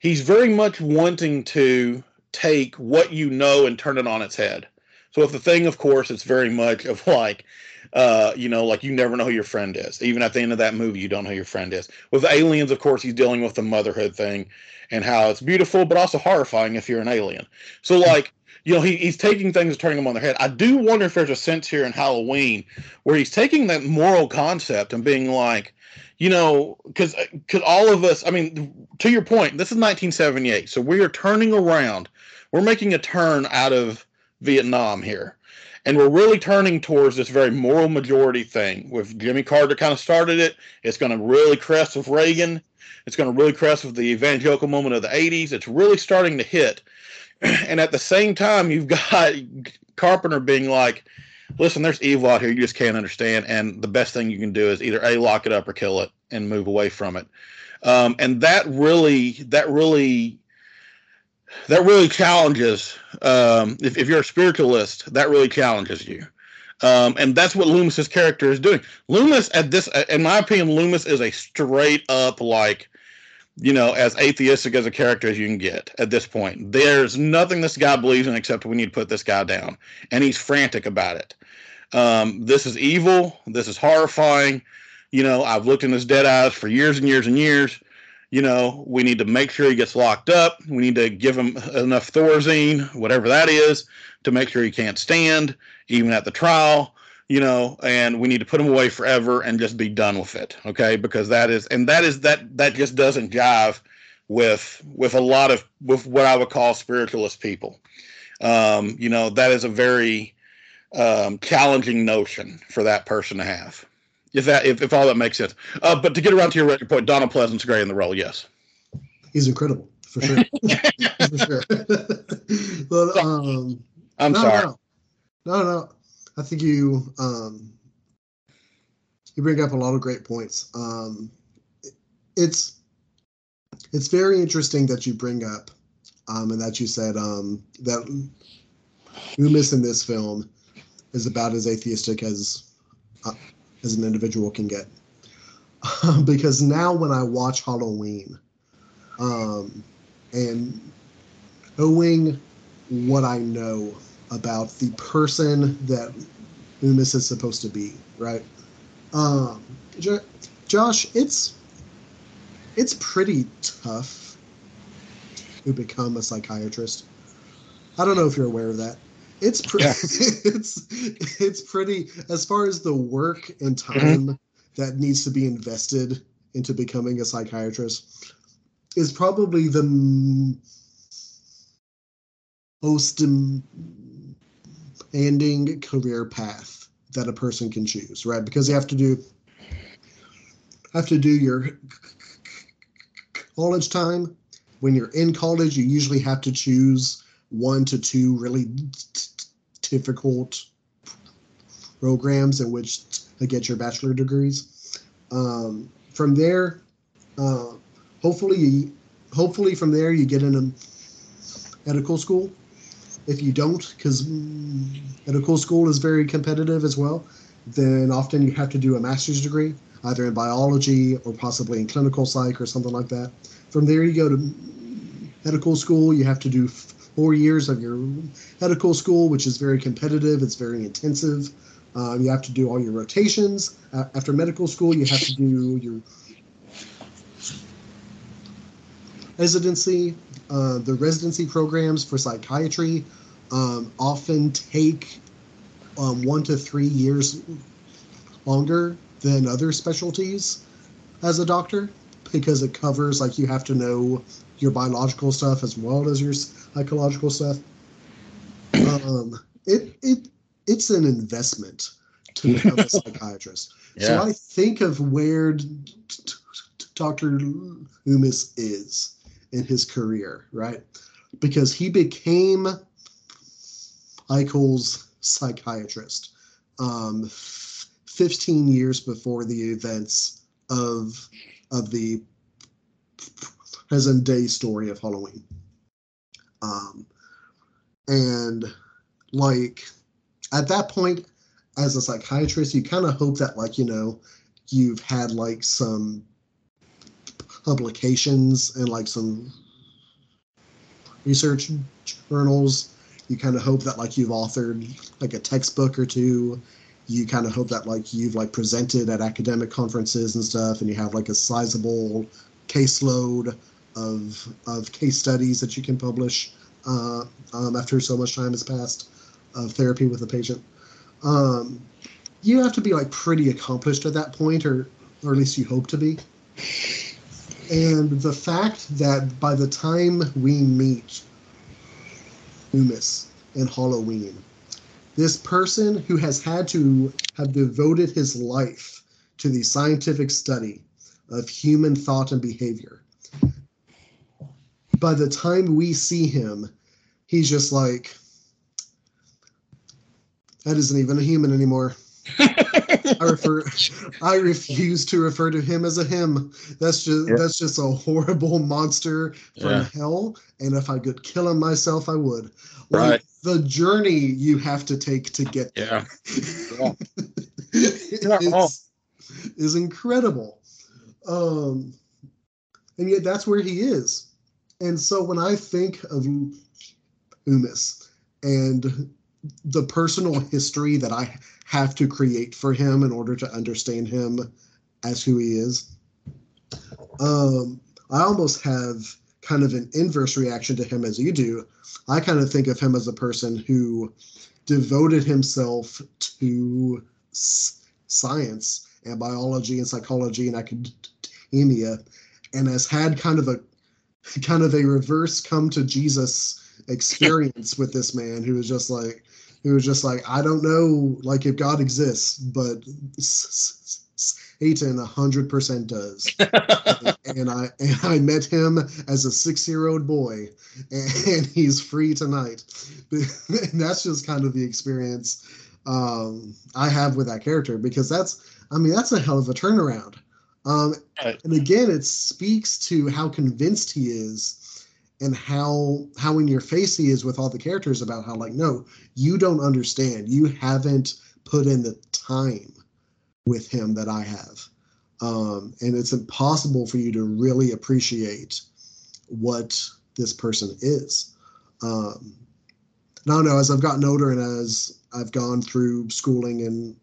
he's very much wanting to take what you know and turn it on its head. So with the thing, of course, it's very much of like, uh, you know, like you never know who your friend is. Even at the end of that movie, you don't know who your friend is. With aliens, of course, he's dealing with the motherhood thing and how it's beautiful, but also horrifying if you're an alien. So, like, you know, he, he's taking things and turning them on their head. I do wonder if there's a sense here in Halloween where he's taking that moral concept and being like, you know, because because all of us, I mean, to your point, this is 1978, so we are turning around. We're making a turn out of Vietnam here. And we're really turning towards this very moral majority thing. With Jimmy Carter kind of started it, it's going to really crest with Reagan. It's going to really crest with the evangelical moment of the 80s. It's really starting to hit. And at the same time, you've got Carpenter being like, listen, there's evil out here you just can't understand. And the best thing you can do is either A, lock it up or kill it and move away from it. Um, and that really, that really, that really challenges. Um, if, if you're a spiritualist, that really challenges you. Um, and that's what Loomis's character is doing. Loomis, at this, in my opinion, Loomis is a straight up like you know, as atheistic as a character as you can get at this point. There's nothing this guy believes in except we need to put this guy down, and he's frantic about it. Um, this is evil. This is horrifying. You know, I've looked in his dead eyes for years and years and years. You know, we need to make sure he gets locked up. We need to give him enough Thorazine, whatever that is, to make sure he can't stand, even at the trial you know, and we need to put him away forever and just be done with it. Okay, because that is and that is that that just doesn't jive with with a lot of with what I would call spiritualist people. Um, you know, that is a very um, challenging notion for that person to have. If that if, if all that makes sense. Uh, but to get around to your point, Donald Pleasence's great in the role. Yes, he's incredible for sure. for sure. but um, I'm no, sorry. No, no, no. I think you um, you bring up a lot of great points. Um, it's it's very interesting that you bring up um, and that you said um, that Loomis in this film is about as atheistic as uh, as an individual can get. because now when I watch Halloween, um, and knowing what I know about the person that Loomis is supposed to be, right? Um, J- Josh, it's it's pretty tough to become a psychiatrist. I don't know if you're aware of that. It's pretty. Yeah. it's it's pretty as far as the work and mm-hmm. time mm-hmm. that needs to be invested into becoming a psychiatrist is probably the most ending career path that a person can choose, right? Because you have to do have to do your college time. When you're in college, you usually have to choose one to two really difficult programs in which to get your bachelor degrees. Um, from there, uh, hopefully, hopefully from there you get in a medical school if you don't, because medical school is very competitive as well, then often you have to do a master's degree, either in biology or possibly in clinical psych or something like that. From there, you go to medical school. You have to do four years of your medical school, which is very competitive. It's very intensive. Um, you have to do all your rotations. Uh, after medical school, you have to do your residency, uh, the residency programs for psychiatry um, often take um, one to three years longer than other specialties as a doctor because it covers like you have to know your biological stuff as well as your psychological stuff. Um, it it it's an investment to become a psychiatrist. Yeah. So I think of where Dr. Loomis is in his career, right? Because he became Michael's psychiatrist um, 15 years before the events of of the present day story of Halloween. Um, and like at that point, as a psychiatrist, you kind of hope that like you know you've had like some publications and like some research journals. You kind of hope that like you've authored like a textbook or two. You kind of hope that like you've like presented at academic conferences and stuff, and you have like a sizable caseload of of case studies that you can publish uh, um, after so much time has passed of therapy with a patient. Um, you have to be like pretty accomplished at that point, or or at least you hope to be. And the fact that by the time we meet Loomis in Halloween, this person who has had to have devoted his life to the scientific study of human thought and behavior, by the time we see him, he's just like, that isn't even a human anymore. I refer I refuse to refer to him as a him. That's just yeah. that's just a horrible monster from yeah. hell. And if I could kill him myself, I would. Like right. the journey you have to take to get there. Yeah. is incredible. Um and yet that's where he is. And so when I think of Loomis and the personal history that I have to create for him in order to understand him as who he is, um, I almost have kind of an inverse reaction to him as you do. I kind of think of him as a person who devoted himself to science and biology and psychology and academia and has had kind of a kind of a reverse come to Jesus experience with this man who was just like who was just like I don't know like if God exists but Satan a hundred percent does. And I and I met him as a six year old boy and he's free tonight. And that's just kind of the experience um, I have with that character because that's I mean that's a hell of a turnaround um. And again, it speaks to how convinced he is and how how in your face he is with all the characters about how like no, you don't understand. You haven't put in the time with him that I have. Um, and it's impossible for you to really appreciate what this person is. Um, I don't know, as I've gotten older and as I've gone through schooling and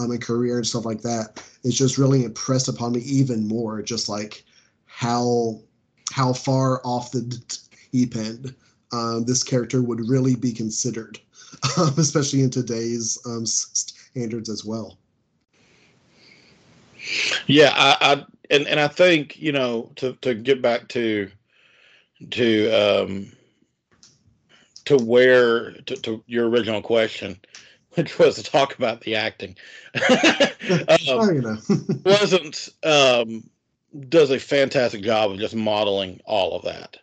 um, and career and stuff like that, it's just really impressed upon me even more. Just like how how far off the deep end um, this character would really be considered, um, especially in today's um, standards as well. Yeah, I, I, and and I think you know to to get back to to um to where to, to your original question which was to talk about the acting. um, wasn't um, does a fantastic job of just modeling all of that.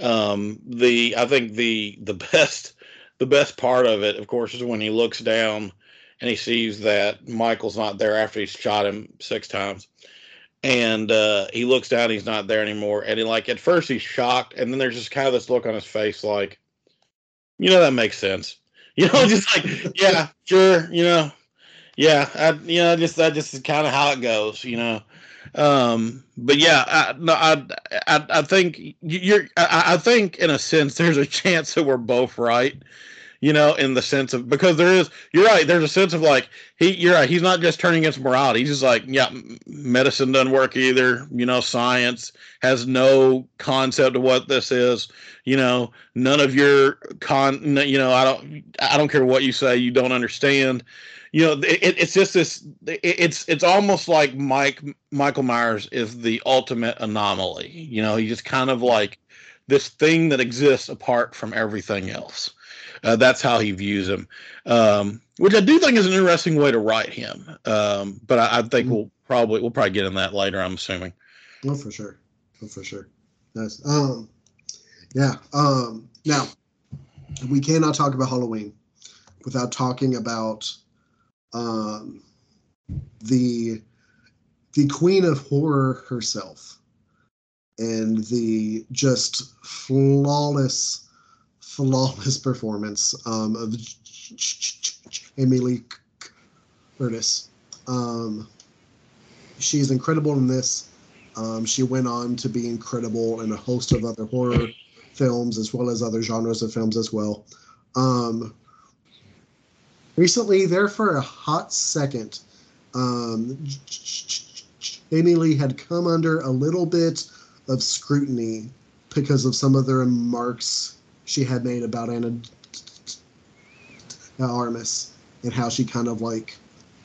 Um, the I think the the best the best part of it, of course, is when he looks down and he sees that Michael's not there after he's shot him six times. And uh, he looks down, he's not there anymore. And he like at first he's shocked, and then there's just kind of this look on his face like, you know, that makes sense You know, just like yeah, sure, you know, yeah, I, you know, just that just is kind of how it goes, you know. Um, but yeah, I, no, I, I, I think you're, I, I think in a sense there's a chance that we're both right you know, in the sense of because there is, you're right. There's a sense of like he, you're right. He's not just turning against morality. He's just like, yeah, medicine doesn't work either. You know, science has no concept of what this is. You know, none of your con. You know, I don't, I don't care what you say. You don't understand. You know, it, it's just this. It, it's it's almost like Mike Michael Myers is the ultimate anomaly. You know, he's just kind of like this thing that exists apart from everything else uh, that's how he views him, um, which I do think is an interesting way to write him. Um, but I, I think mm-hmm. we'll probably we'll probably get in that later. I'm assuming. Oh, for sure. Oh, for sure. Nice. Um, yeah. Um, now we cannot talk about Halloween without talking about um, the the queen of horror herself and the just flawless flawless performance um, of Lee Curtis. Um, she's incredible in this. Um, she went on to be incredible in a host of other horror films as well as other genres of films as well. Um, recently, there for a hot second, um, Lee had come under a little bit of scrutiny because of some of the remarks she had made about Ana Armas and how she kind of like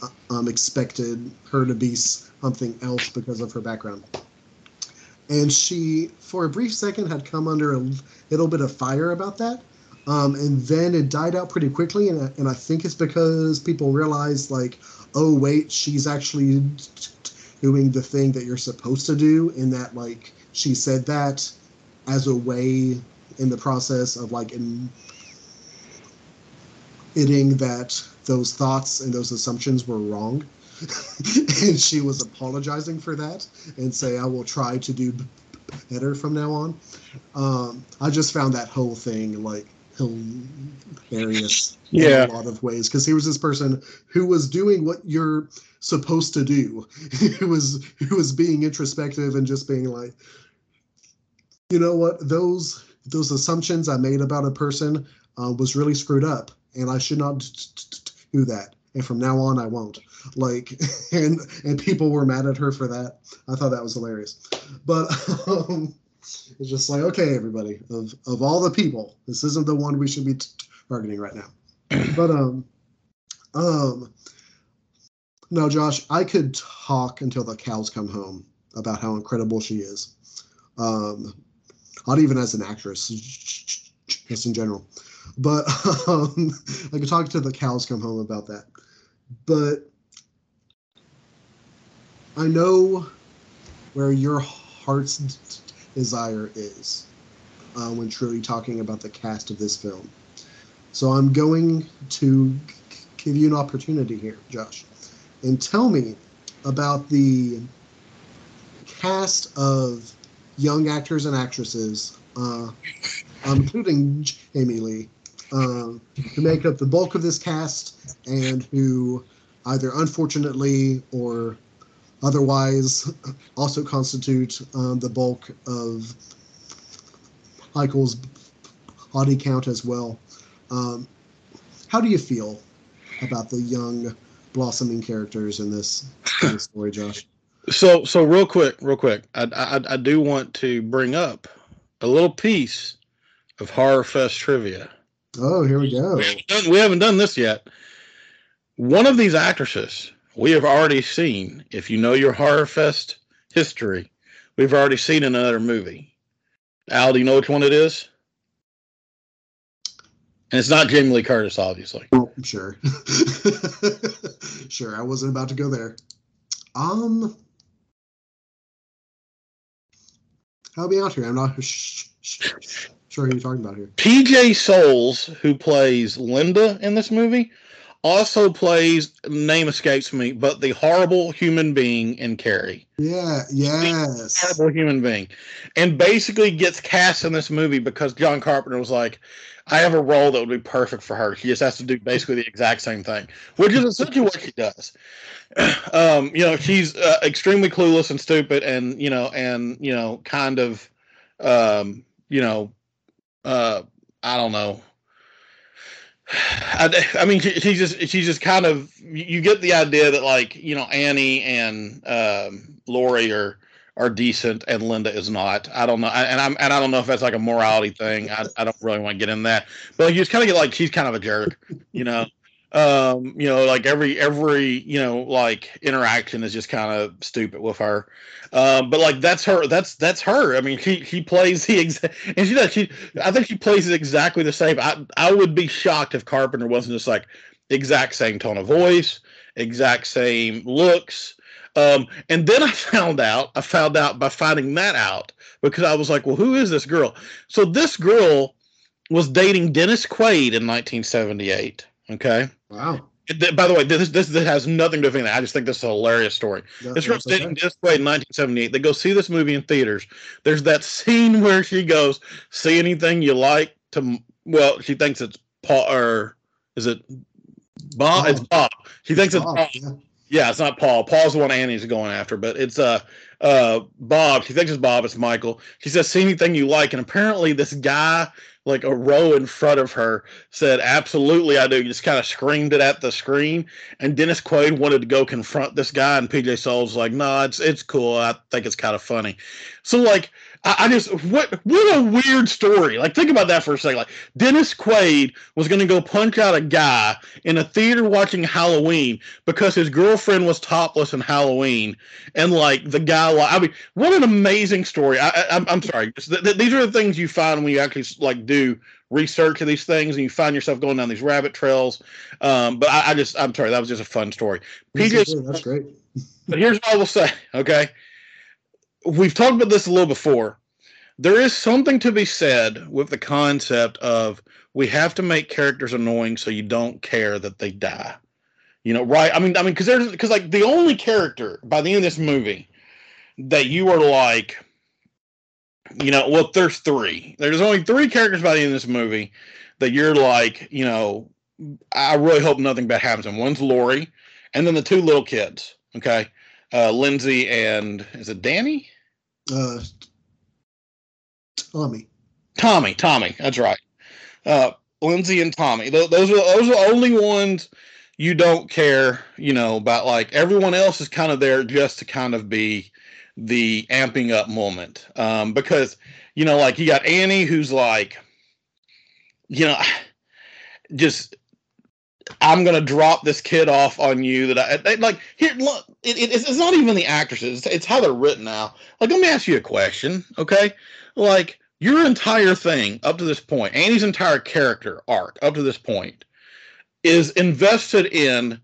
uh, um, expected her to be something else because of her background. And she, for a brief second, had come under a little bit of fire about that. Um, and then it died out pretty quickly. And, and I think it's because people realized, like, oh, wait, she's actually doing the thing that you're supposed to do, in that, like, she said that as a way in the process of like in admitting that those thoughts and those assumptions were wrong. and she was apologizing for that and say, I will try to do better from now on. Um, I just found that whole thing like hilarious yeah. in a lot of ways because he was this person who was doing what you're supposed to do. who was who was being introspective and just being like, you know what? Those those assumptions I made about a person uh, was really screwed up, and I should not do that. And from now on, I won't. Like, and and people were mad at her for that. I thought that was hilarious. But um, it's just like, okay, everybody, of of all the people, this isn't the one we should be targeting right now. But um, um, no, Josh, I could talk until the cows come home about how incredible she is. Um, not even as an actress, just in general. But um, I could talk to the cows come home about that. But I know where your heart's desire is uh, when truly talking about the cast of this film. So I'm going to give you an opportunity here, Josh, and tell me about the cast of young actors and actresses, uh, including Jamie Lee, uh, who make up the bulk of this cast and who either unfortunately or otherwise also constitute um, the bulk of Michael's body count as well. Um, how do you feel about the young blossoming characters in this, in this story, Josh? So, so real quick, real quick, I, I, I do want to bring up a little piece of Horror Fest trivia. Oh, here we go. We haven't done, we haven't done this yet. One of these actresses we have already seen. If you know your Horror Fest history, we've already seen in another movie. Al, do you know which one it is? And it's not Jamie Lee Curtis, obviously. Oh, sure. sure, I wasn't about to go there. Um, help me out here. I'm not sure who you're talking about here. PJ Soles, who plays Linda in this movie, also plays name escapes me, but the horrible human being in Carrie. Yeah, yes. Horrible human being. And basically gets cast in this movie because John Carpenter was like, I have a role that would be perfect for her. She just has to do basically the exact same thing, which is essentially what she does. Um, you know, she's uh, extremely clueless and stupid, and you know, and you know, kind of, um, you know, uh, I don't know. I, I mean, she, she's just she's just kind of you get the idea that like you know Annie and um, Laurie are are decent and Linda is not. I don't know, and I'm and I don't know if that's like a morality thing. I, I don't really want to get in that, but you just kind of get like she's kind of a jerk, you know. Um, you know, like every every you know like interaction is just kind of stupid with her. Um, but like that's her. That's that's her. I mean, she she plays the exact, and she does. She I think she plays it exactly the same. I I would be shocked if Carpenter wasn't just like exact same tone of voice, exact same looks um, and then I found out, I found out by finding that out because I was like, well, who is this girl? So this girl was dating Dennis Quaid in 1978. Okay. Wow. By the way, this, this, this has nothing to do with that. I just think this is a hilarious story. No, this girl's dating Dennis Quaid in 1978. They go see this movie in theaters. There's that scene where she goes, "See anything you like?" To well, she thinks it's Paul or is it Bob? It's Bob. She thinks it's Bob. Bob. Yeah. It's not Paul. Paul's the one Annie's going after, but it's uh uh Bob. She thinks it's Bob. It's Michael. She says, "See anything you like?" And apparently, this guy, like a row in front of her, said, "Absolutely, I do." He just kind of screamed it at the screen. And Dennis Quaid wanted to go confront this guy, and PJ was like, "No, nah, it's it's cool. I think it's kind of funny." So like I, I, just what what a weird story. Like think about that for a second. Like Dennis Quaid was going to go punch out a guy in a theater watching Halloween because his girlfriend was topless in Halloween, and like the guy. Like, I mean, what an amazing story. I, I, am sorry. These are the things you find when you actually like do research of these things and you find yourself going down these rabbit trails. Um, but I, I just I'm sorry. That was just a fun story. PJ, that's great. but here's what I will say. Okay we've talked about this a little before. There is something to be said with the concept of we have to make characters annoying so you don't care that they die. You know, right? I mean, I mean, because there's because like the only character by the end of this movie that you are like, you know, well, there's three. There's only three characters by the end of this movie that you're like, you know, I really hope nothing bad happens. And one's Laurie, and then the two little kids. Okay, uh, Lindsay and is it Danny? Uh, Tommy. Tommy, Tommy, that's right. Uh, Lindsay and Tommy. Those are those are the only ones you don't care, you know, about. Like everyone else is kind of there just to kind of be the amping up moment, um, because you know, like you got Annie, who's like, you know, just I'm gonna drop this kid off on you that I, I like. Here, look, it, it, it's not even the actresses; it's, it's how they're written now. Like, let me ask you a question, okay? Like, your entire thing up to this point, Annie's entire character arc up to this point, is invested in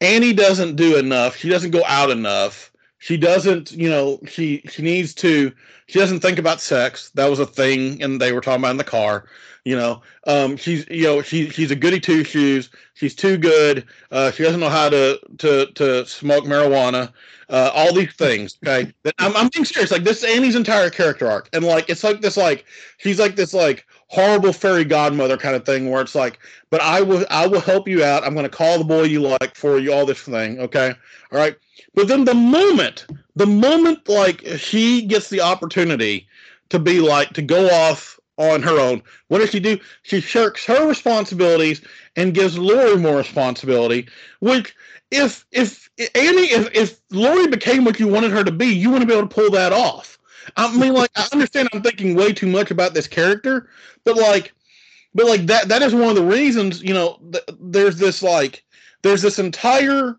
Annie doesn't do enough. She doesn't go out enough. She doesn't, you know, she she needs to. She doesn't think about sex. That was a thing, and they were talking about in the car. You know, um, she's you know she she's a goody two shoes. She's too good. Uh, she doesn't know how to to to smoke marijuana. Uh, all these things. Okay, I'm, I'm being serious. Like this is Annie's entire character arc, and like it's like this like she's like this like horrible fairy godmother kind of thing where it's like, but I will I will help you out. I'm going to call the boy you like for you. All this thing. Okay, all right. But then the moment the moment like she gets the opportunity to be like to go off on her own. What does she do? She shirks her responsibilities and gives Laurie more responsibility. Which, if if Annie, if if Laurie became what you wanted her to be, you wouldn't be able to pull that off. I mean, like I understand I'm thinking way too much about this character, but like, but like that that is one of the reasons. You know, th- there's this like there's this entire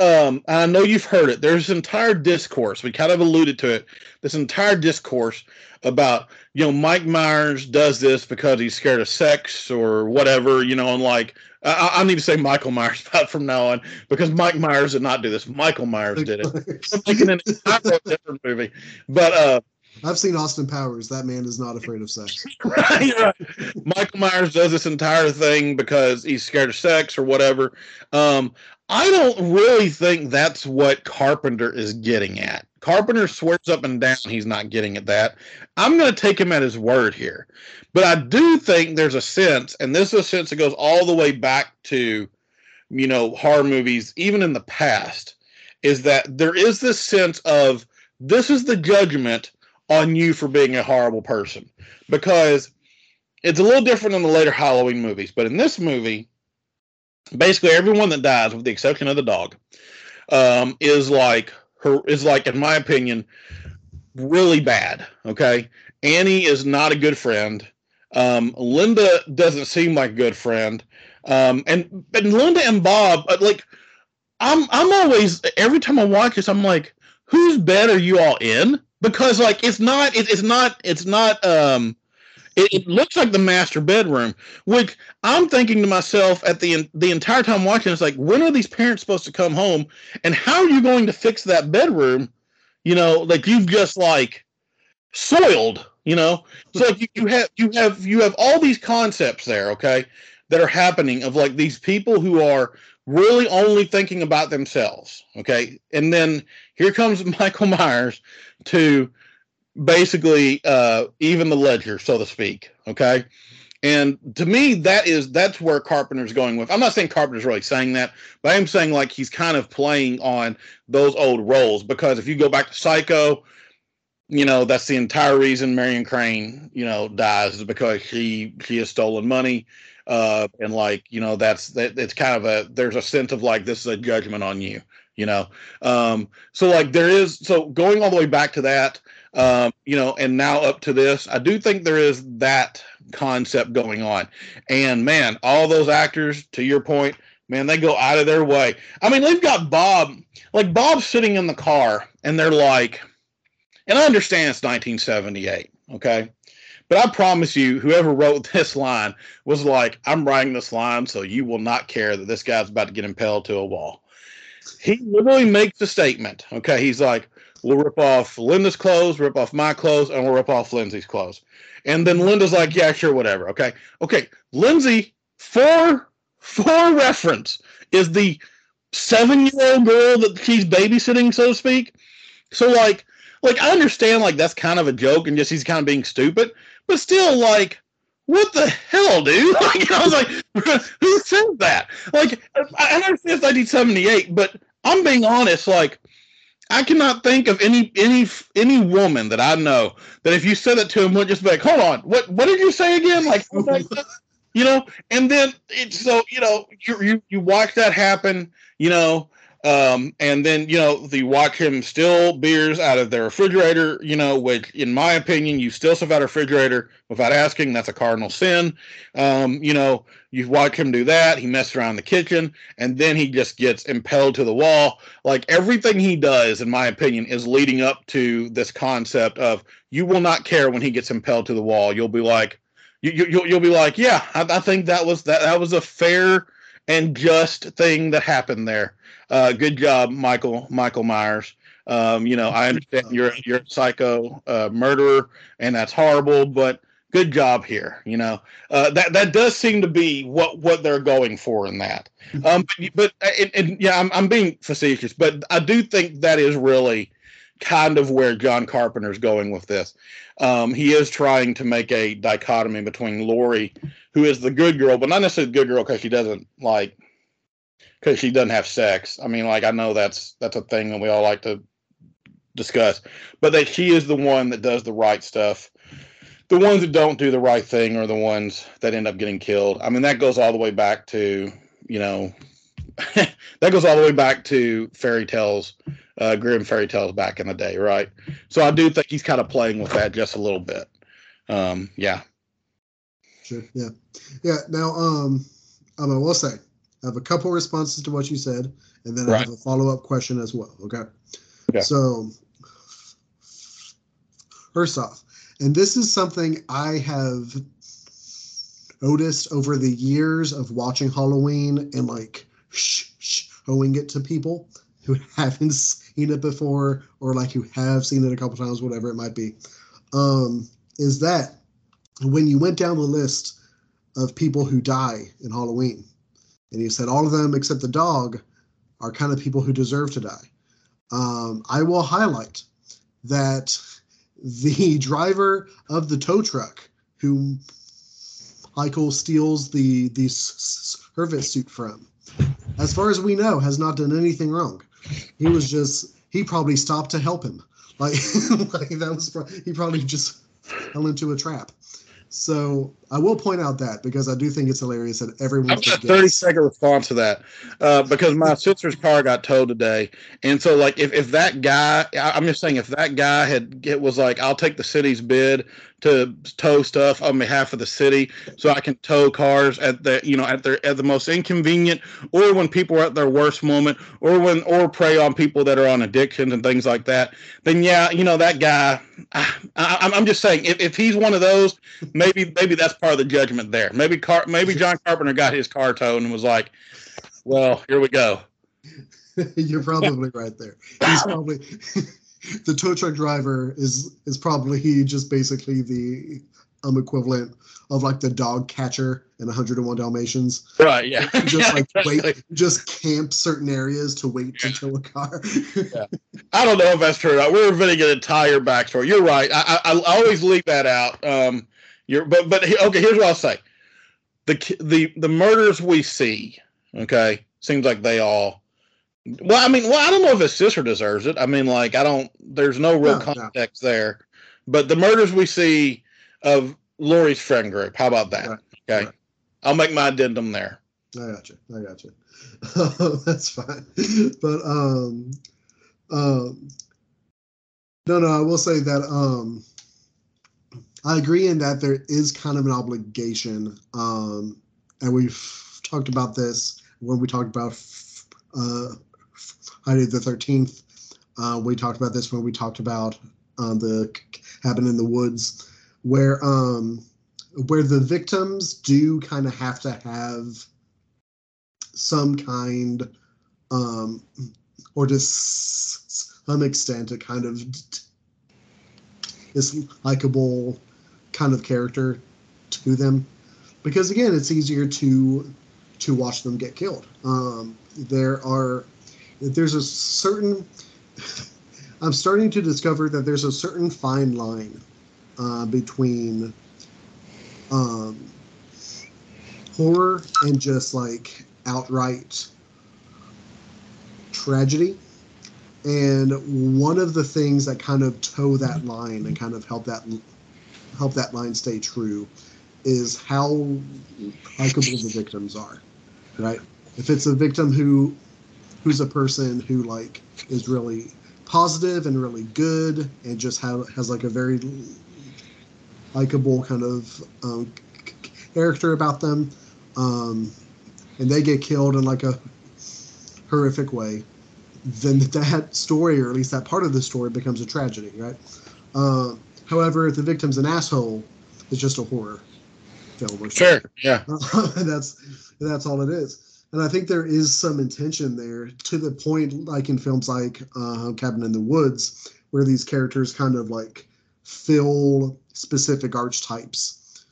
um, I know you've heard it. There's this entire discourse. We kind of alluded to it. This entire discourse about you know Mike Myers does this because he's scared of sex or whatever. You know, and like I, I need to say Michael Myers from now on because Mike Myers did not do this. Michael Myers did it. I'm an entirely different movie, but uh, I've seen Austin Powers. That man is not afraid of sex. right, right. Michael Myers does this entire thing because he's scared of sex or whatever. Um, I don't really think that's what Carpenter is getting at. Carpenter swears up and down he's not getting at that. I'm going to take him at his word here. But I do think there's a sense, and this is a sense that goes all the way back to, you know, horror movies, even in the past, is that there is this sense of this is the judgment on you for being a horrible person. Because it's a little different in the later Halloween movies. But in this movie, basically everyone that dies, with the exception of the dog, um, is like is like, in my opinion, really bad. Okay, Annie is not a good friend. Um, Linda doesn't seem like a good friend. Um, and and Linda and Bob, uh, like, I'm I'm always every time I watch this, I'm like, whose bed are you all in? Because like it's not it, it's not it's not um it, it, looks like the master bedroom, which I'm thinking to myself at the the entire time watching. It's like, when are these parents supposed to come home, and how are you going to fix that bedroom? You know, like you've just like soiled. You know, so like you, you have you have you have all these concepts there, okay, that are happening of like these people who are really only thinking about themselves, okay, and then here comes Michael Myers to basically uh, even the ledger, so to speak. Okay. And to me, that is that's where Carpenter's going with. I'm not saying Carpenter's really saying that, but I am saying like he's kind of playing on those old roles because if you go back to Psycho, you know that's the entire reason Marion Crane, you know, dies is because she she has stolen money, uh, and like you know that's that it's kind of a there's a sense of like this is a judgment on you, you know. Um, so like there is so going all the way back to that, um, you know, and now up to this, I do think there is that concept going on. And man, all those actors, to your point, man, they go out of their way. I mean, they've got Bob, like Bob's sitting in the car, and they're like, and I understand it's 1978, okay? But I promise you, whoever wrote this line was like, I'm writing this line so you will not care that this guy's about to get impaled to a wall. He literally makes a statement, okay? He's like, we'll rip off Linda's clothes, rip off my clothes, and we'll rip off Lindsey's clothes. And then Linda's like, yeah, sure, whatever. Okay. Okay. Lindsay, for for reference, is the seven year old girl that she's babysitting, so to speak. So like like I understand like that's kind of a joke and just he's kind of being stupid, but still like what the hell, dude? Like I was like, who said that? Like I understand it's 1978, but I'm being honest, like I cannot think of any any any woman that I know that if you said it to him would just be like, "Hold on, what what did you say again?" Like, you know. And then it's so you know you you you watch that happen, you know, um, and then you know you watch him steal beers out of their refrigerator, you know, which in my opinion, you still stuff out a refrigerator without asking, that's a cardinal sin. Um, you know, you watch him do that. He messes around the kitchen, and then he just gets impelled to the wall. Like everything he does, in my opinion, is leading up to this concept of you will not care when he gets impelled to the wall. You'll be like, you, you, you'll, you'll be like, yeah, I, I think that was that that was a fair and just thing that happened there. Uh, good job, Michael Michael Myers. Um, you know, I understand you're you're a psycho uh, murderer, and that's horrible, but good job here. You know, uh, that that does seem to be what what they're going for in that. Mm-hmm. Um, but, but and, and yeah, I'm I'm being facetious, but I do think that is really kind of where John Carpenter's going with this. Um, he is trying to make a dichotomy between Laurie, who is the good girl, but not necessarily the good girl because she doesn't like because she doesn't have sex. I mean, like I know that's that's a thing that we all like to discuss, but that she is the one that does the right stuff the ones that don't do the right thing are the ones that end up getting killed. I mean, that goes all the way back to, you know, that goes all the way back to fairy tales, uh, Grimm fairy tales back in the day, right? So I do think he's kind of playing with that just a little bit. Um, yeah. Sure. Yeah. Yeah. Now, um, um, I will say, I have a couple responses to what you said, and then I have a follow up question as well. Okay. Okay. So, first off, and this is something I have noticed over the years of watching Halloween and like showing it to people who haven't seen it before or like who have seen it a couple times, whatever it might be. Um, is that when you went down the list of people who die in Halloween, and he said all of them except the dog are kind of people who deserve to die. Um, I will highlight that the driver of the tow truck who Michael steals the the service suit from, as far as we know, has not done anything wrong. He was just he probably stopped to help him. Like, like that was he probably just fell into a trap. So I will point out that because I do think it's hilarious that everyone. I've got a thirty second response to that uh, because my sister's car got towed today, and so like if, if that guy, I'm just saying if that guy had it was like I'll take the city's bid to tow stuff on behalf of the city so I can tow cars at the you know at their at the most inconvenient or when people are at their worst moment or when or prey on people that are on addictions and things like that then yeah you know that guy I, am just saying if, if he's one of those maybe maybe that's part of the judgment there maybe car maybe John Carpenter got his car towed and was like well here we go you're probably right there he's probably the tow truck driver is is probably he just basically the um equivalent of like the dog catcher in 101 Dalmatians. Right. Yeah. Just like wait, just camp certain areas to wait to tow a car. yeah. I don't know if that's true. We're revealing an entire backstory. You're right. I, I, I always leave that out. Um, you're but but okay. Here's what I'll say. The the the murders we see, okay, seems like they all well, I mean, well, I don't know if his sister deserves it. I mean, like, I don't. There's no real no, context no. there. But the murders we see of Laurie's friend group. How about that? Right. Okay, right. I'll make my addendum there. I got you. I got you. That's fine. But um, um, no, no. I will say that um, I agree in that there is kind of an obligation. Um, and we've talked about this when we talked about uh, Friday the 13th. Uh, we talked about this when we talked about uh, the cabin in the woods, where um, where the victims do kind of have to have some kind, um, or to some extent, a kind of this likable kind of character to them, because again, it's easier to to watch them get killed. Um, there are there's a certain I'm starting to discover that there's a certain fine line uh, between um, horror and just like outright tragedy. And one of the things that kind of toe that line and kind of help that help that line stay true is how likable the victims are, right? If it's a victim who who's a person who like is really positive and really good and just have, has like a very likable kind of um, character about them, um, and they get killed in like a horrific way, then that story, or at least that part of the story, becomes a tragedy, right? Uh, however, if the victim's an asshole, it's just a horror film. Sure, yeah. that's that's all it is. And I think there is some intention there to the point, like in films like uh, Cabin in the Woods, where these characters kind of like fill specific archetypes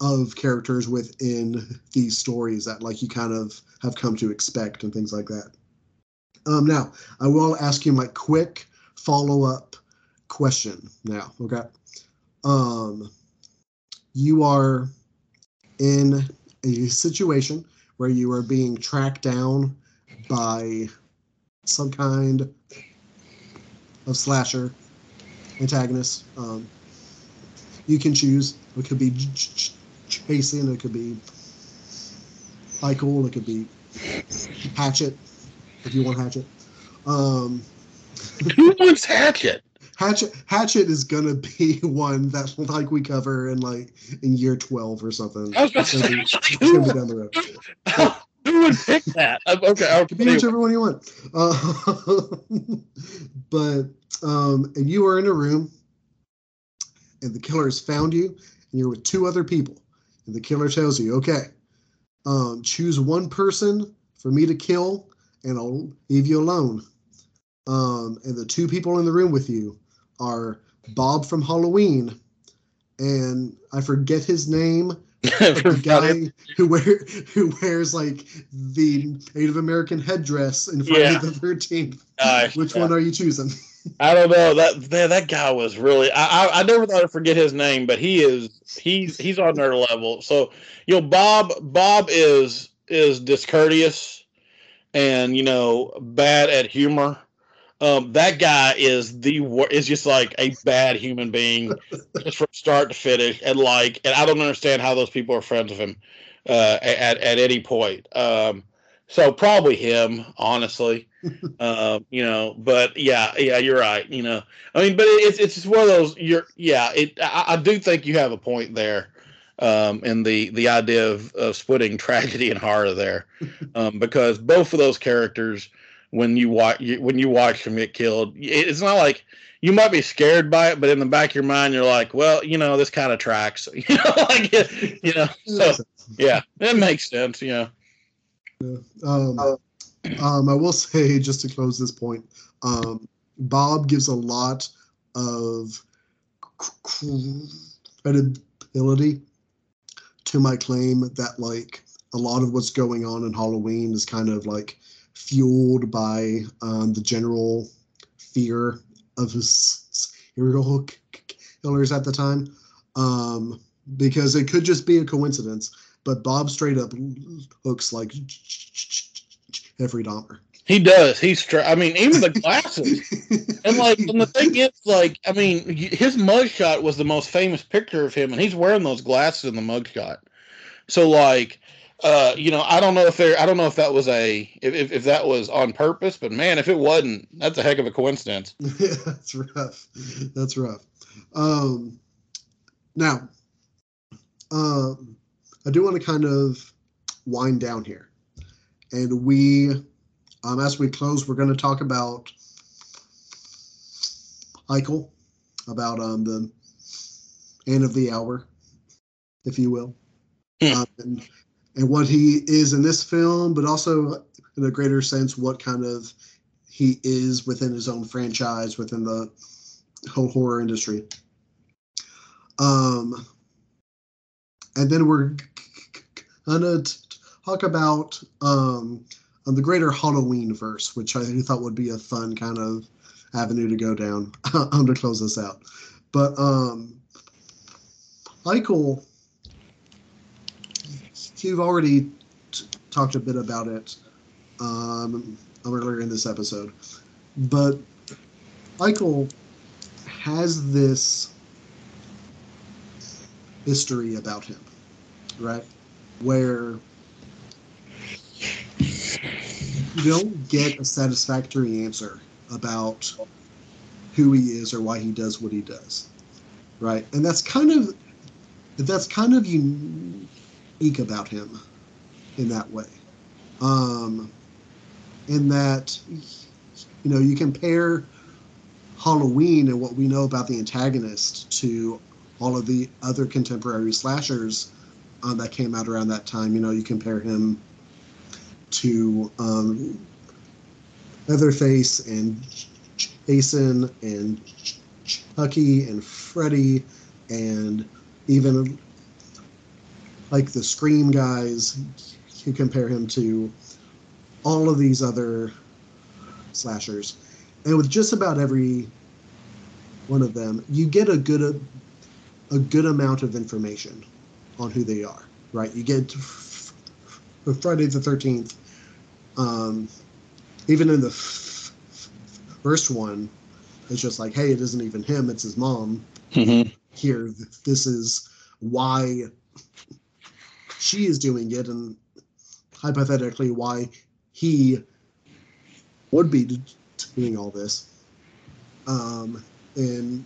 of characters within these stories that like you kind of have come to expect and things like that. Um, now, I will ask you my quick follow up question now. Okay. Um, you are in a situation where you are being tracked down by some kind of slasher antagonist. Um, you can choose. It could be chasing. It could be Michael. It could be Hatchet. If you want Hatchet. Um, Who wants Hatchet? Hatchet Hatchet is gonna be one that like we cover in like in year twelve or something. I was about to say, it's gonna down the road. Who would pick that? Okay, I'll be whichever one you want. Uh, but um, and you are in a room, and the killer has found you, and you're with two other people, and the killer tells you, okay, um, choose one person for me to kill, and I'll leave you alone. Um, and the two people in the room with you are Bob from Halloween, and I forget his name. the guy who wear who wears like the Native American headdress in Friday yeah. the Thirteenth. Uh, Which yeah. one are you choosing? I don't know that man, that guy was really. I, I, I never thought I'd forget his name, but he is he's he's on their level. So you know, Bob Bob is is discourteous and you know bad at humor. Um, that guy is the is just like a bad human being, just from start to finish, and like, and I don't understand how those people are friends with him uh, at at any point. Um, so probably him, honestly. uh, you know, but yeah, yeah, you're right. You know, I mean, but it's it's just one of those. You're yeah. It I, I do think you have a point there. Um, and the the idea of, of splitting tragedy and horror there, um, because both of those characters when you watch when you watch them get killed. It's not like you might be scared by it, but in the back of your mind, you're like, well, you know, this kind of tracks. You know, like you know, so yeah, it makes sense. Yeah. Um, um, I will say just to close this point, um, Bob gives a lot of credibility to my claim that like a lot of what's going on in Halloween is kind of like fueled by um, the general fear of his serial killers at the time. Um, because it could just be a coincidence, but Bob straight up looks like Jeffrey Dahmer. He does. He's straight. I mean, even the glasses. and like, and the thing is, like, I mean, his mugshot was the most famous picture of him, and he's wearing those glasses in the mugshot. So, like, uh, you know, I don't know if there, I don't know if that was a, if, if that was on purpose, but man, if it wasn't, that's a heck of a coincidence. yeah, that's rough. That's rough. Um, now, um, I do want to kind of wind down here, and we, um, as we close, we're going to talk about Michael, about um the end of the hour, if you will. Hmm. Um, and and what he is in this film, but also in a greater sense, what kind of he is within his own franchise, within the whole horror industry. Um, and then we're gonna talk about um, the greater Halloween verse, which I thought would be a fun kind of avenue to go down. I'm to close this out, but um, Michael you've already t- talked a bit about it um, earlier in this episode. but Michael has this history about him, right? Where you don't get a satisfactory answer about who he is or why he does what he does, right? And that's kind of that's kind of unique about him in that way. Um, in that, you know, you compare Halloween and what we know about the antagonist to all of the other contemporary slashers um, that came out around that time. You know, you compare him to um, Leatherface and Jason and Chucky and Freddy and even like the Scream guys. You compare him to all of these other slashers, and with just about every one of them, you get a good a, a good amount of information on who they are. Right? You get Friday the Thirteenth. Um, even in the f- first one, it's just like, hey, it isn't even him; it's his mom. Mm-hmm. Here, this is why she is doing it, and hypothetically, why he would be doing all this. Um, in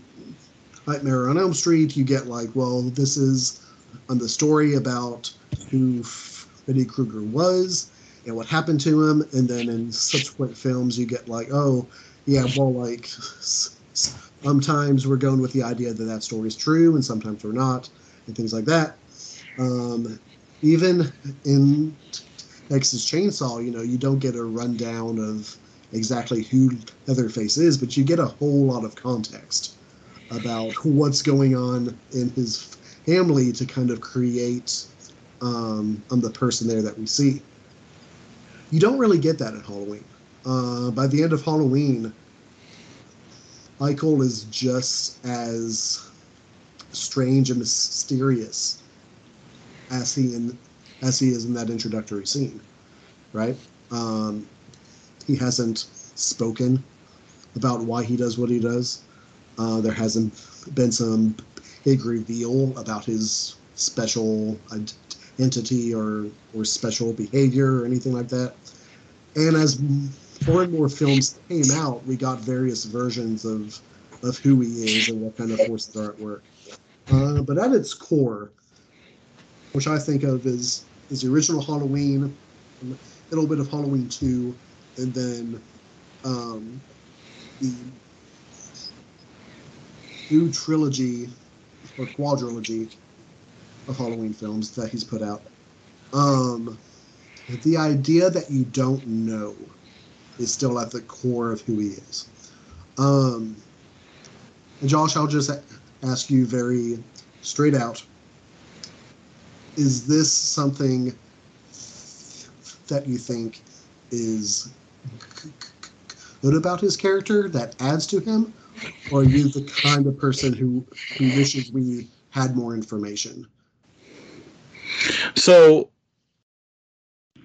Nightmare on Elm Street, you get like, well, this is on the story about who Freddy Krueger was and what happened to him, and then in subsequent films, you get like, oh, yeah, well, like sometimes we're going with the idea that that story is true, and sometimes we're not, and things like that. Um, even in Texas Chainsaw, you know, you don't get a rundown of exactly who Leatherface is, but you get a whole lot of context about what's going on in his family to kind of create um, um, the person there that we see. You don't really get that at Halloween. Uh, by the end of Halloween, Michael is just as strange and mysterious as he in as he is in that introductory scene, right? Um, he hasn't spoken about why he does what he does. Uh, there hasn't been some big reveal about his special entity or or special behavior or anything like that. And as more and more films came out, we got various versions of of who he is and what kind of forces are at work. Uh, but at its core, which I think of as is the original Halloween, a little bit of Halloween two, and then um, the new trilogy or quadrilogy of Halloween films that he's put out. Um, the idea that you don't know is still at the core of who he is. Um, and Josh, I'll just ask you very straight out is this something that you think is good about his character that adds to him, or are you the kind of person who who wishes we had more information? So,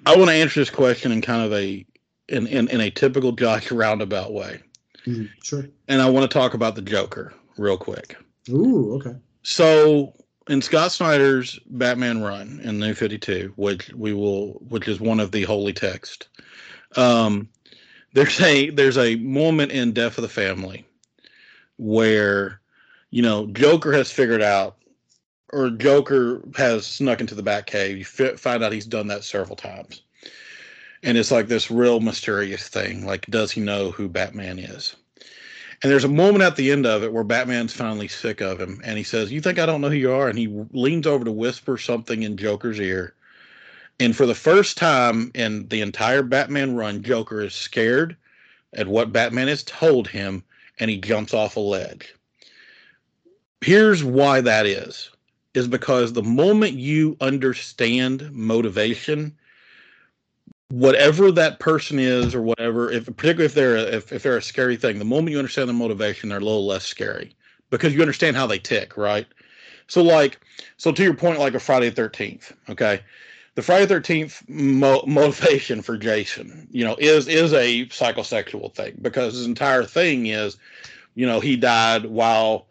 I want to answer this question in kind of a in in, in a typical Josh roundabout way. Mm, sure. And I want to talk about the Joker real quick. Ooh, okay. So in Scott Snyder's Batman run in New Fifty Two, which we will, which is one of the holy text, um, there's a there's a moment in Death of the Family where you know Joker has figured out, or Joker has snuck into the Batcave. You fi- find out he's done that several times, and it's like this real mysterious thing. Like, does he know who Batman is? And there's a moment at the end of it where Batman's finally sick of him, and he says, "You think I don't know who you are?" And he leans over to whisper something in Joker's ear. And for the first time in the entire Batman run, Joker is scared at what Batman has told him, and he jumps off a ledge. Here's why that is: is because the moment you understand motivation whatever that person is or whatever if particularly if they're a, if, if they're a scary thing the moment you understand their motivation they're a little less scary because you understand how they tick right so like so to your point like a friday the 13th okay the friday the Friday Thirteenth mo- motivation for Jason, you know, is is a psychosexual thing because his entire thing is, you know, he died while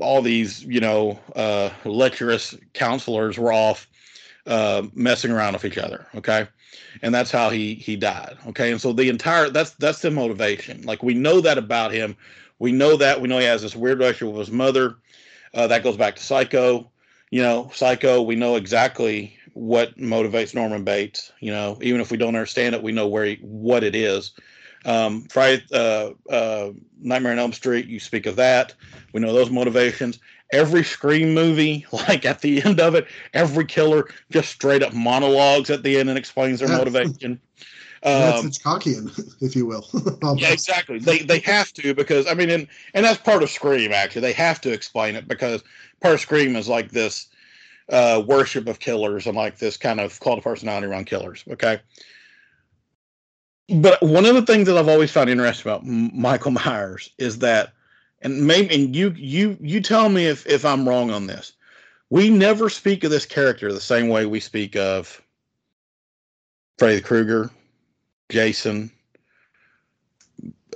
all these you know uh, lecherous counselors were off uh, messing around with each other. Okay, and that's how he he died. Okay, and so the entire that's that's the motivation. Like we know that about him. We know that we know he has this weird relationship with his mother. Uh, that goes back to Psycho. You know, Psycho. We know exactly what motivates Norman Bates. You know, even if we don't understand it, we know where he, what it is. Um, Friday, uh, uh, Nightmare on Elm Street. You speak of that. We know those motivations. Every Scream movie, like at the end of it, every killer just straight up monologues at the end and explains their motivation. That's Um, Hitchcockian, if you will. yeah, exactly. They they have to because I mean, and and that's part of Scream. Actually, they have to explain it because part of Scream is like this uh, worship of killers and like this kind of cult of personality around killers. Okay. But one of the things that I've always found interesting about Michael Myers is that, and maybe, and you you you tell me if if I'm wrong on this. We never speak of this character the same way we speak of Freddy Krueger, Jason,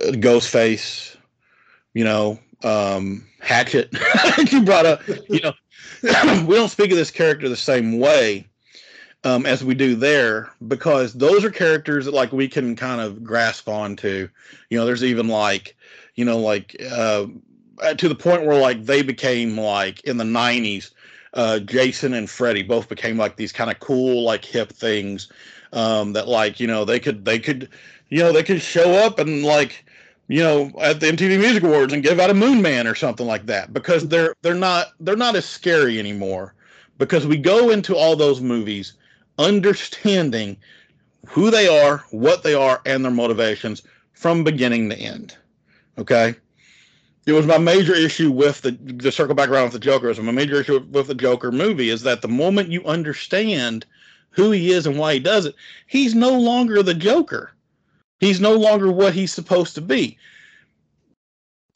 uh, Ghostface, you know, um, Hatchet. you brought up, you know, we don't speak of this character the same way um, as we do there because those are characters that like we can kind of grasp onto. You know, there's even like, you know, like uh, to the point where like they became like in the '90s. Uh, Jason and Freddy both became like these kind of cool, like hip things um, that like you know they could they could you know they could show up and like you know at the MTV Music Awards and give out a Moon Man or something like that because they're they're not they're not as scary anymore because we go into all those movies understanding who they are, what they are, and their motivations from beginning to end. Okay. It was my major issue with the the circle back around with the Joker. Was my major issue with the Joker movie is that the moment you understand who he is and why he does it, he's no longer the Joker. He's no longer what he's supposed to be.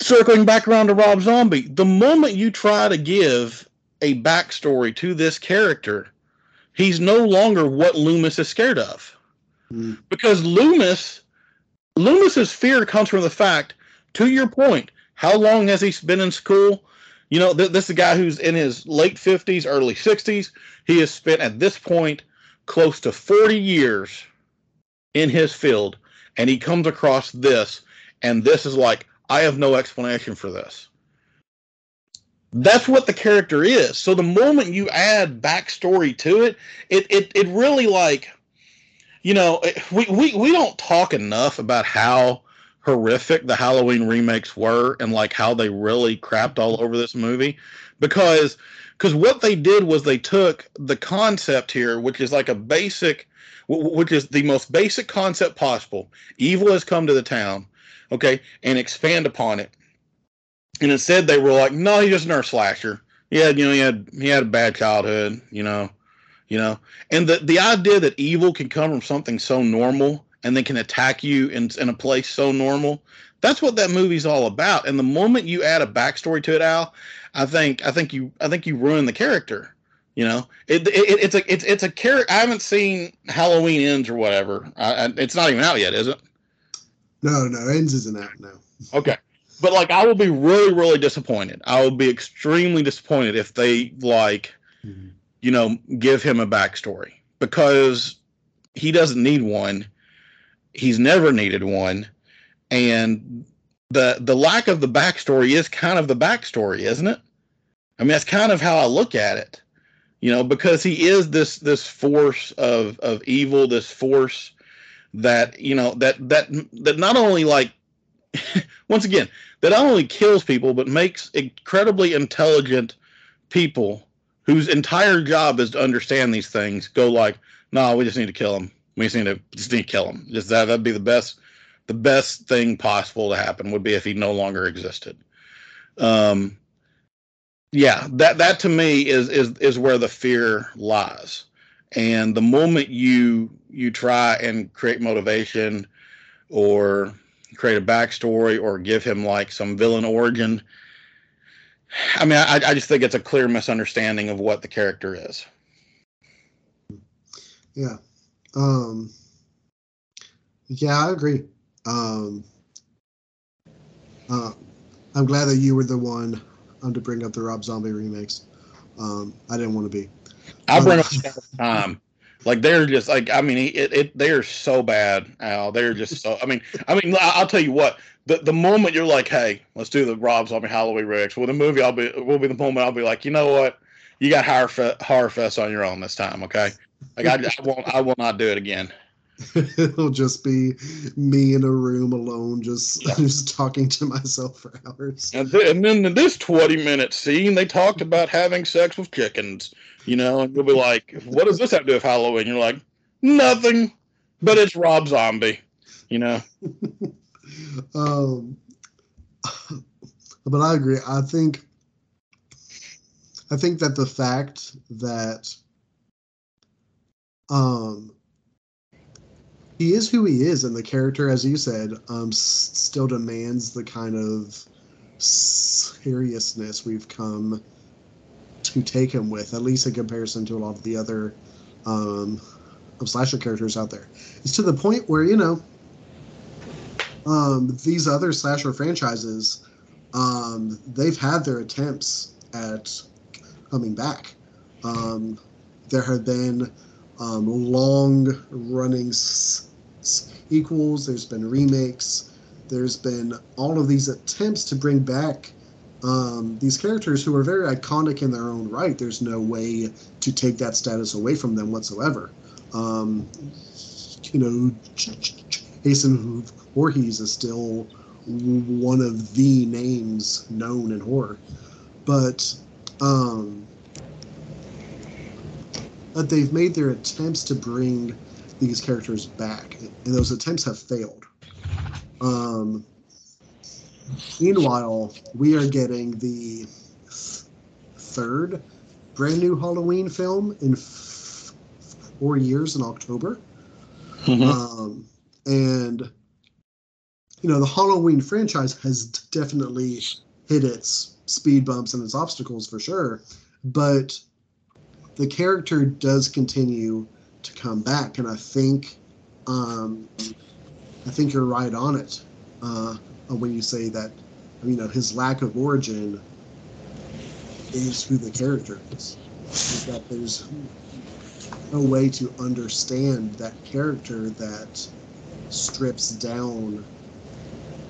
Circling back around to Rob Zombie, the moment you try to give a backstory to this character, he's no longer what Loomis is scared of. Mm. Because Loomis, Loomis's fear comes from the fact, to your point, how long has he been in school? You know, th- this is a guy who's in his late 50s, early 60s. He has spent at this point close to 40 years in his field, and he comes across this, and this is like, I have no explanation for this. That's what the character is. So the moment you add backstory to it, it it, it really like, you know, we, we we don't talk enough about how horrific the Halloween remakes were and like how they really crapped all over this movie because because what they did was they took the concept here, which is like a basic, which is the most basic concept possible. Evil has come to the town, okay, and expand upon it. And instead, they were like, "No, he's just an earth slasher. He had, you know, he had he had a bad childhood, you know, you know." And the the idea that evil can come from something so normal and then can attack you in in a place so normal, that's what that movie's all about. And the moment you add a backstory to it, Al, I think I think you I think you ruin the character. You know, it, it it's a it's it's a character. I haven't seen Halloween Ends or whatever. I, I, it's not even out yet, is it? No, no, ends isn't out now. Okay. But like I will be really, really disappointed. I will be extremely disappointed if they like, mm-hmm. you know, give him a backstory because he doesn't need one. He's never needed one. And the the lack of the backstory is kind of the backstory, isn't it? I mean, that's kind of how I look at it. You know, because he is this this force of of evil, this force that, you know, that that that not only like once again, that not only kills people but makes incredibly intelligent people whose entire job is to understand these things go like, no, nah, we just need to kill him. We just need to just need to kill him. Just that that'd be the best the best thing possible to happen would be if he no longer existed. Um yeah, that that to me is is is where the fear lies. And the moment you you try and create motivation or create a backstory or give him like some villain origin. I mean, I, I just think it's a clear misunderstanding of what the character is. yeah. Um, yeah, I agree. Um, uh, I'm glad that you were the one um, to bring up the Rob Zombie remakes. Um, I didn't want to be. I bring up time. Like they're just like I mean it, it they're so bad Al. They're just so I mean I mean I'll tell you what the the moment you're like hey let's do the Rob Zombie Halloween remakes well the movie I'll be will be the moment I'll be like you know what? You got horror, horror fest on your own this time okay? Like I, I won't I will not do it again It'll just be me in a room alone, just yeah. just talking to myself for hours. And, th- and then in this twenty-minute scene, they talked about having sex with chickens. You know, and you'll be like, "What does this have to do with Halloween?" You're like, "Nothing," but it's Rob Zombie. You know. um, but I agree. I think. I think that the fact that um he is who he is, and the character, as you said, um, s- still demands the kind of seriousness we've come to take him with, at least in comparison to a lot of the other um, slasher characters out there. It's to the point where you know um, these other slasher franchises, um, they've had their attempts at coming back. Um, there have been um, long running equals, there's been remakes, there's been all of these attempts to bring back um, these characters who are very iconic in their own right. There's no way to take that status away from them whatsoever. Um, you know, Jason Voorhees is still one of the names known in horror, but um, but they've made their attempts to bring these characters back, and those attempts have failed. Um, meanwhile, we are getting the third brand new Halloween film in f- four years in October. Mm-hmm. Um, and, you know, the Halloween franchise has definitely hit its speed bumps and its obstacles for sure. But the character does continue to come back. And I think, um, I think you're right on it uh, when you say that, you know, his lack of origin is who the character is. Is that there's no way to understand that character that strips down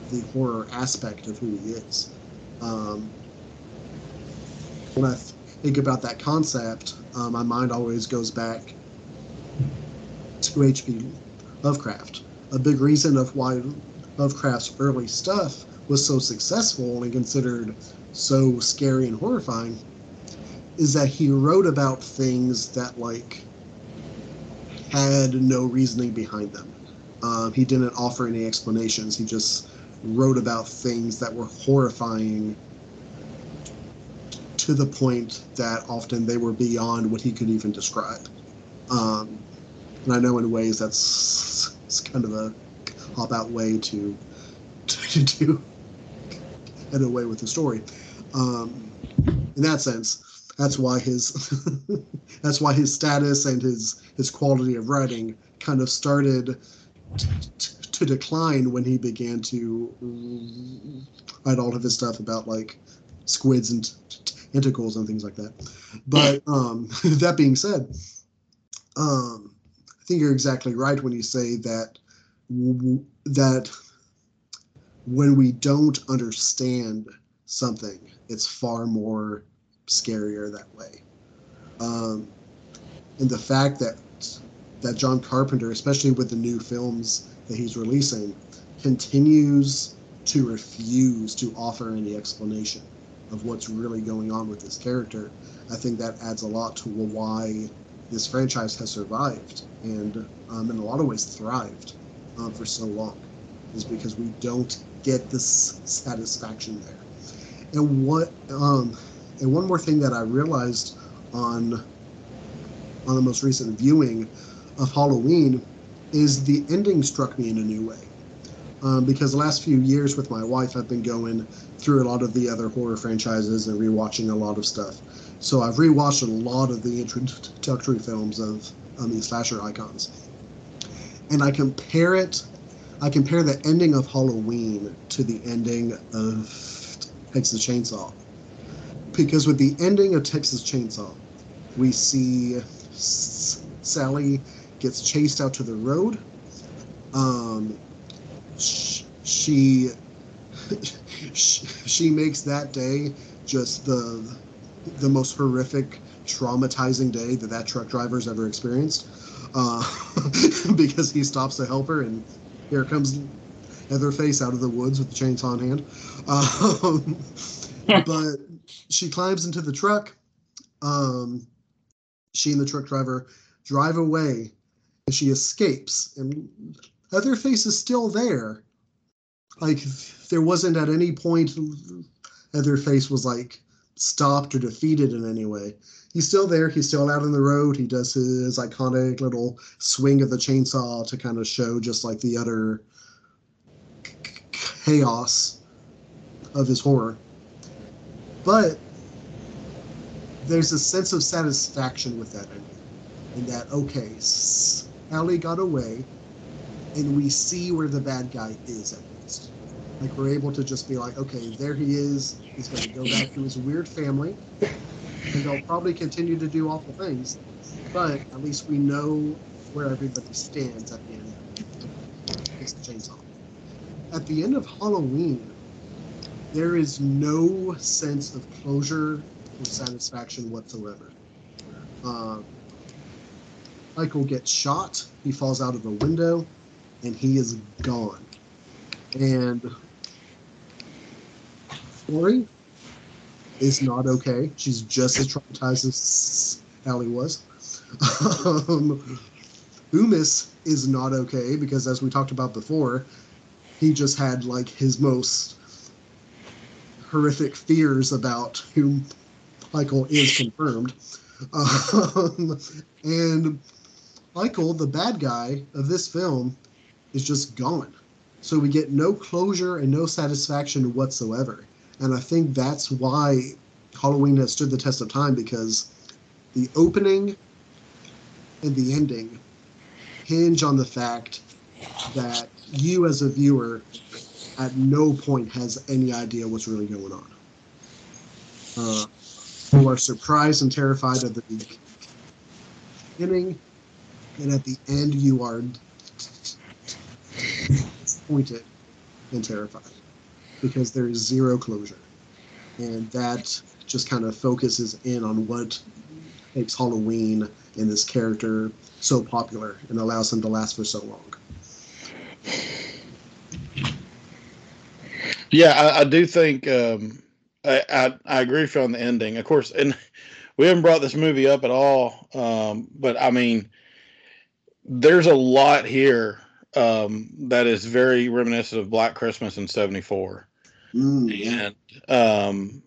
the horror aspect of who he is. Um, when I think about that concept, uh, my mind always goes back to H.P. Lovecraft. A big reason of why Lovecraft's early stuff was so successful and considered so scary and horrifying is that he wrote about things that like had no reasoning behind them. Um, he didn't offer any explanations. He just wrote about things that were horrifying to the point that often they were beyond what he could even describe. Um, and I know in ways that's it's kind of a hop out way to to do get away with the story. Um, in that sense, that's why his that's why his status and his his quality of writing kind of started t- t- to decline when he began to write all of his stuff about like squids and tentacles and things like that. But um, that being said, um, I think you're exactly right when you say that that when we don't understand something, it's far more scarier that way. Um, and the fact that that John Carpenter, especially with the new films that he's releasing, continues to refuse to offer any explanation of what's really going on with this character, I think that adds a lot to why this franchise has survived and um, in a lot of ways thrived um, for so long is because we don't get this satisfaction there. And what um, and one more thing that i realized on on the most recent viewing of halloween is the ending struck me in a new way. Um, because the last few years with my wife i've been going through a lot of the other horror franchises and rewatching a lot of stuff so I've rewatched a lot of the introductory films of I mean slasher icons, and I compare it. I compare the ending of Halloween to the ending of Texas Chainsaw, because with the ending of Texas Chainsaw, we see S- Sally gets chased out to the road. Um, sh- she she makes that day just the the most horrific traumatizing day that that truck driver's ever experienced uh, because he stops to help her and here comes Leatherface out of the woods with the chainsaw in hand. Um, but she climbs into the truck. Um, she and the truck driver drive away and she escapes and Leatherface is still there. Like there wasn't at any point Leatherface was like stopped or defeated in any way. He's still there. He's still out on the road. He does his iconic little swing of the chainsaw to kind of show just like the utter chaos of his horror. But there's a sense of satisfaction with that ending. In that, okay, Sally got away, and we see where the bad guy is at. Like, we're able to just be like, okay, there he is. He's going to go back to his weird family, and they'll probably continue to do awful things. But at least we know where everybody stands at the end of the chainsaw. At the end of Halloween, there is no sense of closure or satisfaction whatsoever. Uh, Michael gets shot, he falls out of a window, and he is gone. And Laurie is not okay. She's just as traumatized as Allie was. Um, Loomis is not okay because, as we talked about before, he just had like his most horrific fears about who Michael is confirmed. Um, and Michael, the bad guy of this film, is just gone. So we get no closure and no satisfaction whatsoever. And I think that's why Halloween has stood the test of time because the opening and the ending hinge on the fact that you, as a viewer, at no point has any idea what's really going on. Uh, you are surprised and terrified at the beginning, and at the end, you are disappointed and terrified because there is zero closure. And that just kind of focuses in on what makes Halloween and this character so popular and allows him to last for so long. Yeah, I, I do think um, I, I, I agree with you on the ending. Of course, and we haven't brought this movie up at all, um, but I mean, there's a lot here um, that is very reminiscent of Black Christmas in '74, Mm, and um,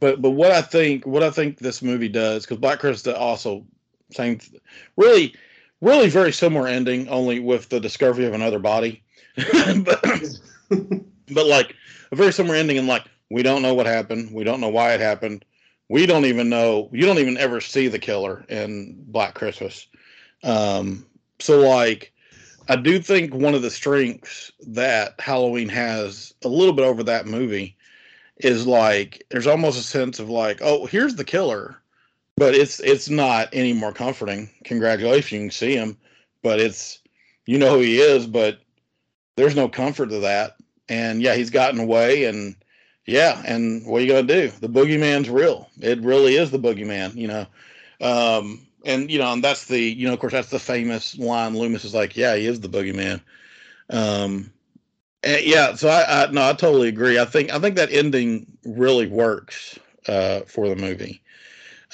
but but what I think what I think this movie does because Black Christmas also same really really very similar ending only with the discovery of another body, but but like a very similar ending and like we don't know what happened we don't know why it happened we don't even know you don't even ever see the killer in black christmas. Um so like i do think one of the strengths that halloween has a little bit over that movie is like there's almost a sense of like oh here's the killer but it's it's not any more comforting congratulations you can see him but it's you know who he is but there's no comfort to that and yeah, he's gotten away, and yeah, and what are you gonna do? The boogeyman's real. It really is the boogeyman, you know. Um, and you know, and that's the you know, of course, that's the famous line. Loomis is like, yeah, he is the boogeyman. Um, and yeah, so I, I no, I totally agree. I think I think that ending really works uh, for the movie.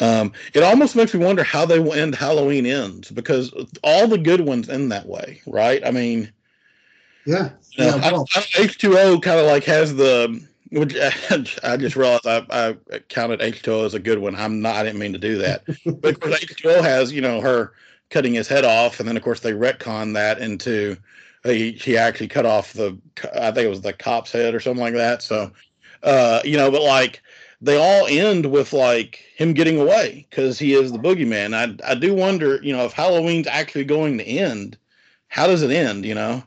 Um, it almost makes me wonder how they will end Halloween ends because all the good ones end that way, right? I mean, yeah. you know, yeah well, I, H2O kind of like has the, which I just realized I, I counted H2O as a good one. I'm not, I didn't mean to do that. but of course, H2O has, you know, her cutting his head off. And then, of course, they retcon that into, uh, he, he actually cut off the, I think it was the cop's head or something like that. So, uh, you know, but like, they all end with like him getting away because he is the boogeyman. I I do wonder, you know, if Halloween's actually going to end, how does it end? You know,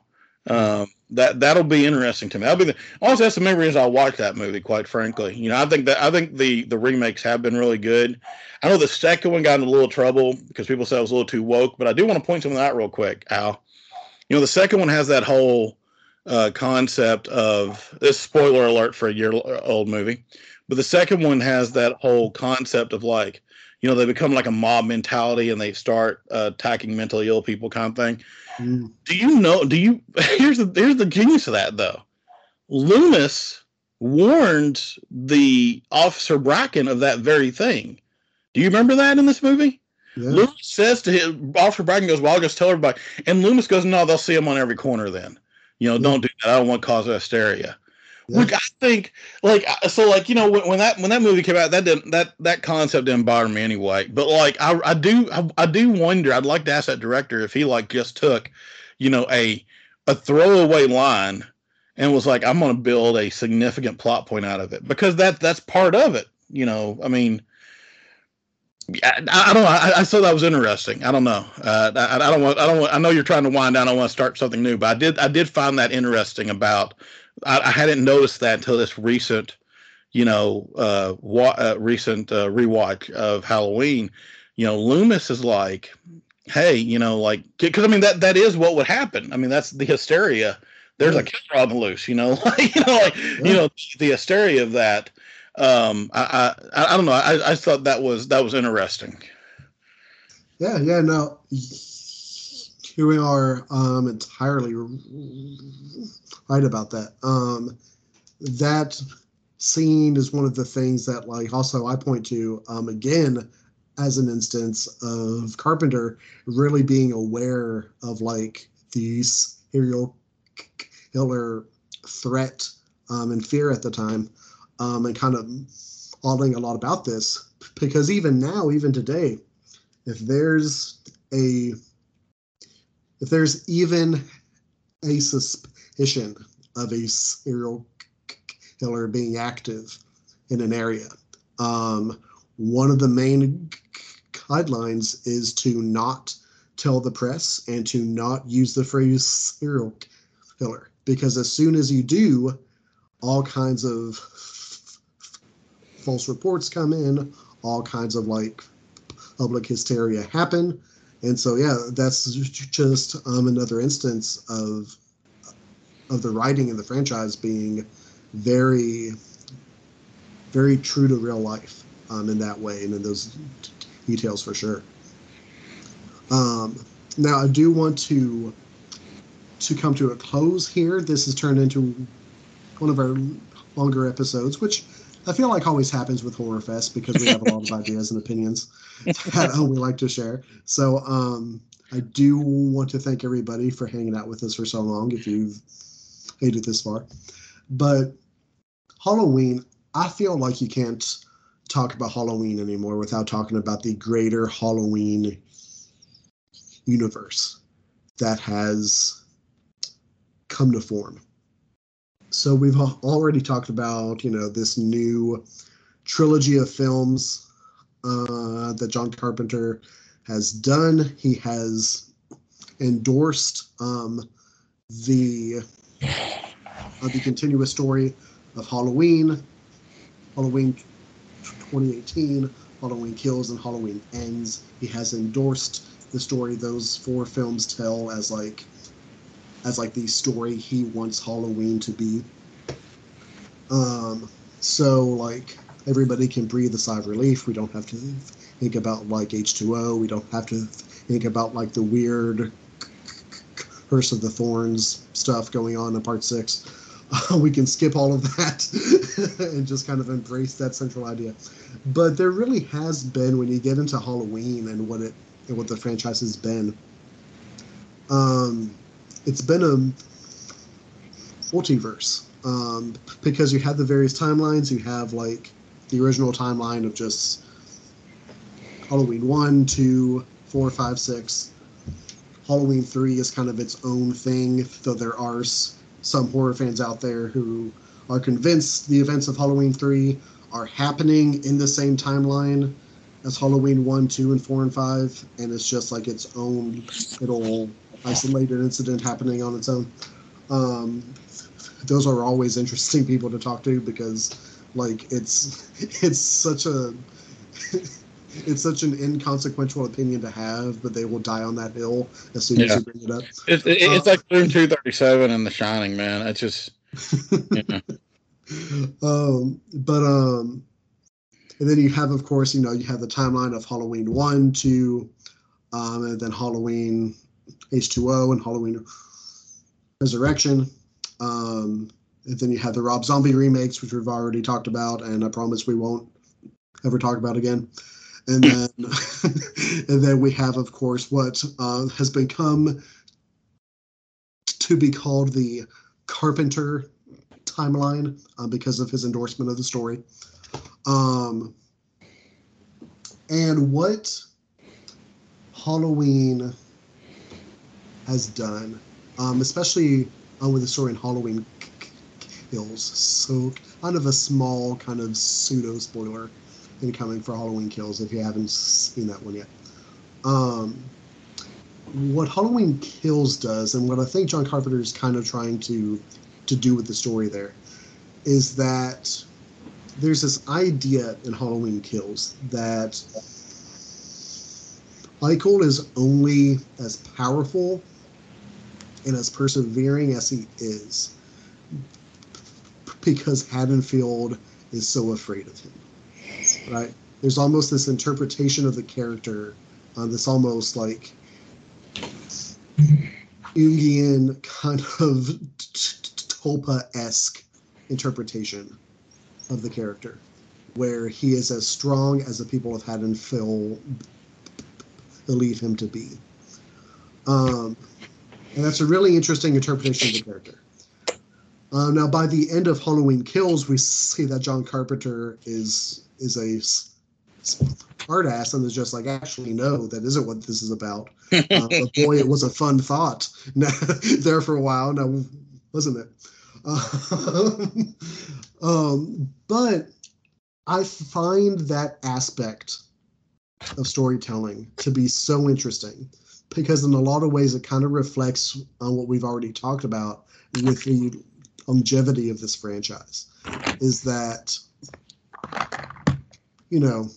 um, that that'll be interesting to me. That'll be the also that's the main reason I'll watch that movie. Quite frankly, you know, I think that I think the the remakes have been really good. I know the second one got in a little trouble because people said it was a little too woke, but I do want to point something out real quick, Al. You know, the second one has that whole uh, concept of this spoiler alert for a year old movie, but the second one has that whole concept of like, you know, they become like a mob mentality and they start uh, attacking mentally ill people, kind of thing. Mm. Do you know? Do you? Here's the here's the genius of that though. Loomis warned the officer Brackett of that very thing. Do you remember that in this movie? Yeah. Loomis says to him, Officer Brackett goes, "Well, I'll just tell everybody." And Loomis goes, "No, they'll see him on every corner then." You know, yeah. don't do that. I don't want to cause hysteria. Yeah. I think, like, so, like, you know, when, when, that when that movie came out, that didn't that that concept didn't bother me anyway. But like, I, I do I, I do wonder. I'd like to ask that director if he like just took, you know, a a throwaway line and was like, I'm going to build a significant plot point out of it because that that's part of it. You know, I mean, I, I don't. I, I, thought that was interesting. I don't know. Uh, I, I, don't want. I don't want. I know you're trying to wind down. I want to start something new, but I did. I did find that interesting. About. I, I hadn't noticed that until this recent, you know, uh, wa- uh, recent uh, rewatch of Halloween. You know, Loomis is like, hey, you know, like because I mean that that is what would happen. I mean that's the hysteria. There's a killer on the loose. You know, like you know, like yeah. you know the hysteria of that um, I, I, I don't know. I, I thought that was that was interesting. Yeah, yeah. No, here we are um, entirely right about that. Um, that scene is one of the things that, like, also I point to um, again as an instance of Carpenter really being aware of like these serial killer threat um, and fear at the time um, and kind of modeling a lot about this because even now, even today, if there's a if there's even a suspicion of a serial killer being active in an area, um, one of the main guidelines is to not tell the press and to not use the phrase serial killer because as soon as you do, all kinds of false reports come in, all kinds of like public hysteria happen. And so, yeah, that's just um, another instance of of the writing in the franchise being very, very true to real life um, in that way and in those details for sure. Um, now, I do want to to come to a close here. This has turned into one of our longer episodes, which I feel like always happens with Horror Fest because we have a lot of ideas and opinions that we like to share. So um, I do want to thank everybody for hanging out with us for so long if you've made it this far. But Halloween, I feel like you can't talk about Halloween anymore without talking about the greater Halloween universe that has come to form so we've already talked about you know this new trilogy of films uh, that John Carpenter has done. He has endorsed um, the uh, the continuous story of Halloween, Halloween 2018, Halloween Kills, and Halloween Ends. He has endorsed the story those four films tell as like as like the story he wants Halloween to be. Um, so like everybody can breathe a sigh of relief. We don't have to think about like H2O. We don't have to think about like the weird Curse of the Thorns stuff going on in part six. Uh, we can skip all of that and just kind of embrace that central idea. But there really has been when you get into Halloween and what it and what the franchise has been. Um, it's been a multiverse um, because you have the various timelines. You have like the original timeline of just Halloween one, two, four, five, six. Halloween three is kind of its own thing, though there are some horror fans out there who are convinced the events of Halloween three are happening in the same timeline as Halloween 1, 2, and 4 and 5, and it's just like its own little isolated incident happening on its own. Um, those are always interesting people to talk to because like it's it's such a it's such an inconsequential opinion to have, but they will die on that hill as soon Yeah. as you bring it up. It, it, it's Uh, like Room 237 and The Shining, man. It's just, you know. um, but um, and then you have, of course, you know, you have the timeline of Halloween one, two, um, and then Halloween H two O and Halloween Resurrection. Um, and then you have the Rob Zombie remakes, which we've already talked about, and I promise we won't ever talk about again. And then, and then we have, of course, what uh, has become to be called the Carpenter timeline uh, because of his endorsement of the story. Um, and what Halloween has done, um, especially uh, with the story in Halloween Kills. So, kind of a small, kind of pseudo spoiler incoming for Halloween Kills if you haven't seen that one yet. Um, what Halloween Kills does, and what I think John Carpenter is kind of trying to to do with the story there, is that there's this idea in Halloween Kills that Michael is only as powerful and as persevering as he is because Haddonfield is so afraid of him. Right? There's almost this interpretation of the character, uh, this almost like Jungian kind of Tulpa esque interpretation of the character, where he is as strong as the people of Haddonfield believe him to be. Um, and that's a really interesting interpretation of the character. Uh, now, by the end of Halloween Kills, we see that John Carpenter is is a smart ass and is just like, actually, no, that isn't what this is about. Uh, but boy, it was a fun thought there for a while. Now, wasn't it? Um, um, but I find that aspect of storytelling to be so interesting because, in a lot of ways, it kind of reflects on what we've already talked about with the longevity of this franchise. Is that, you know,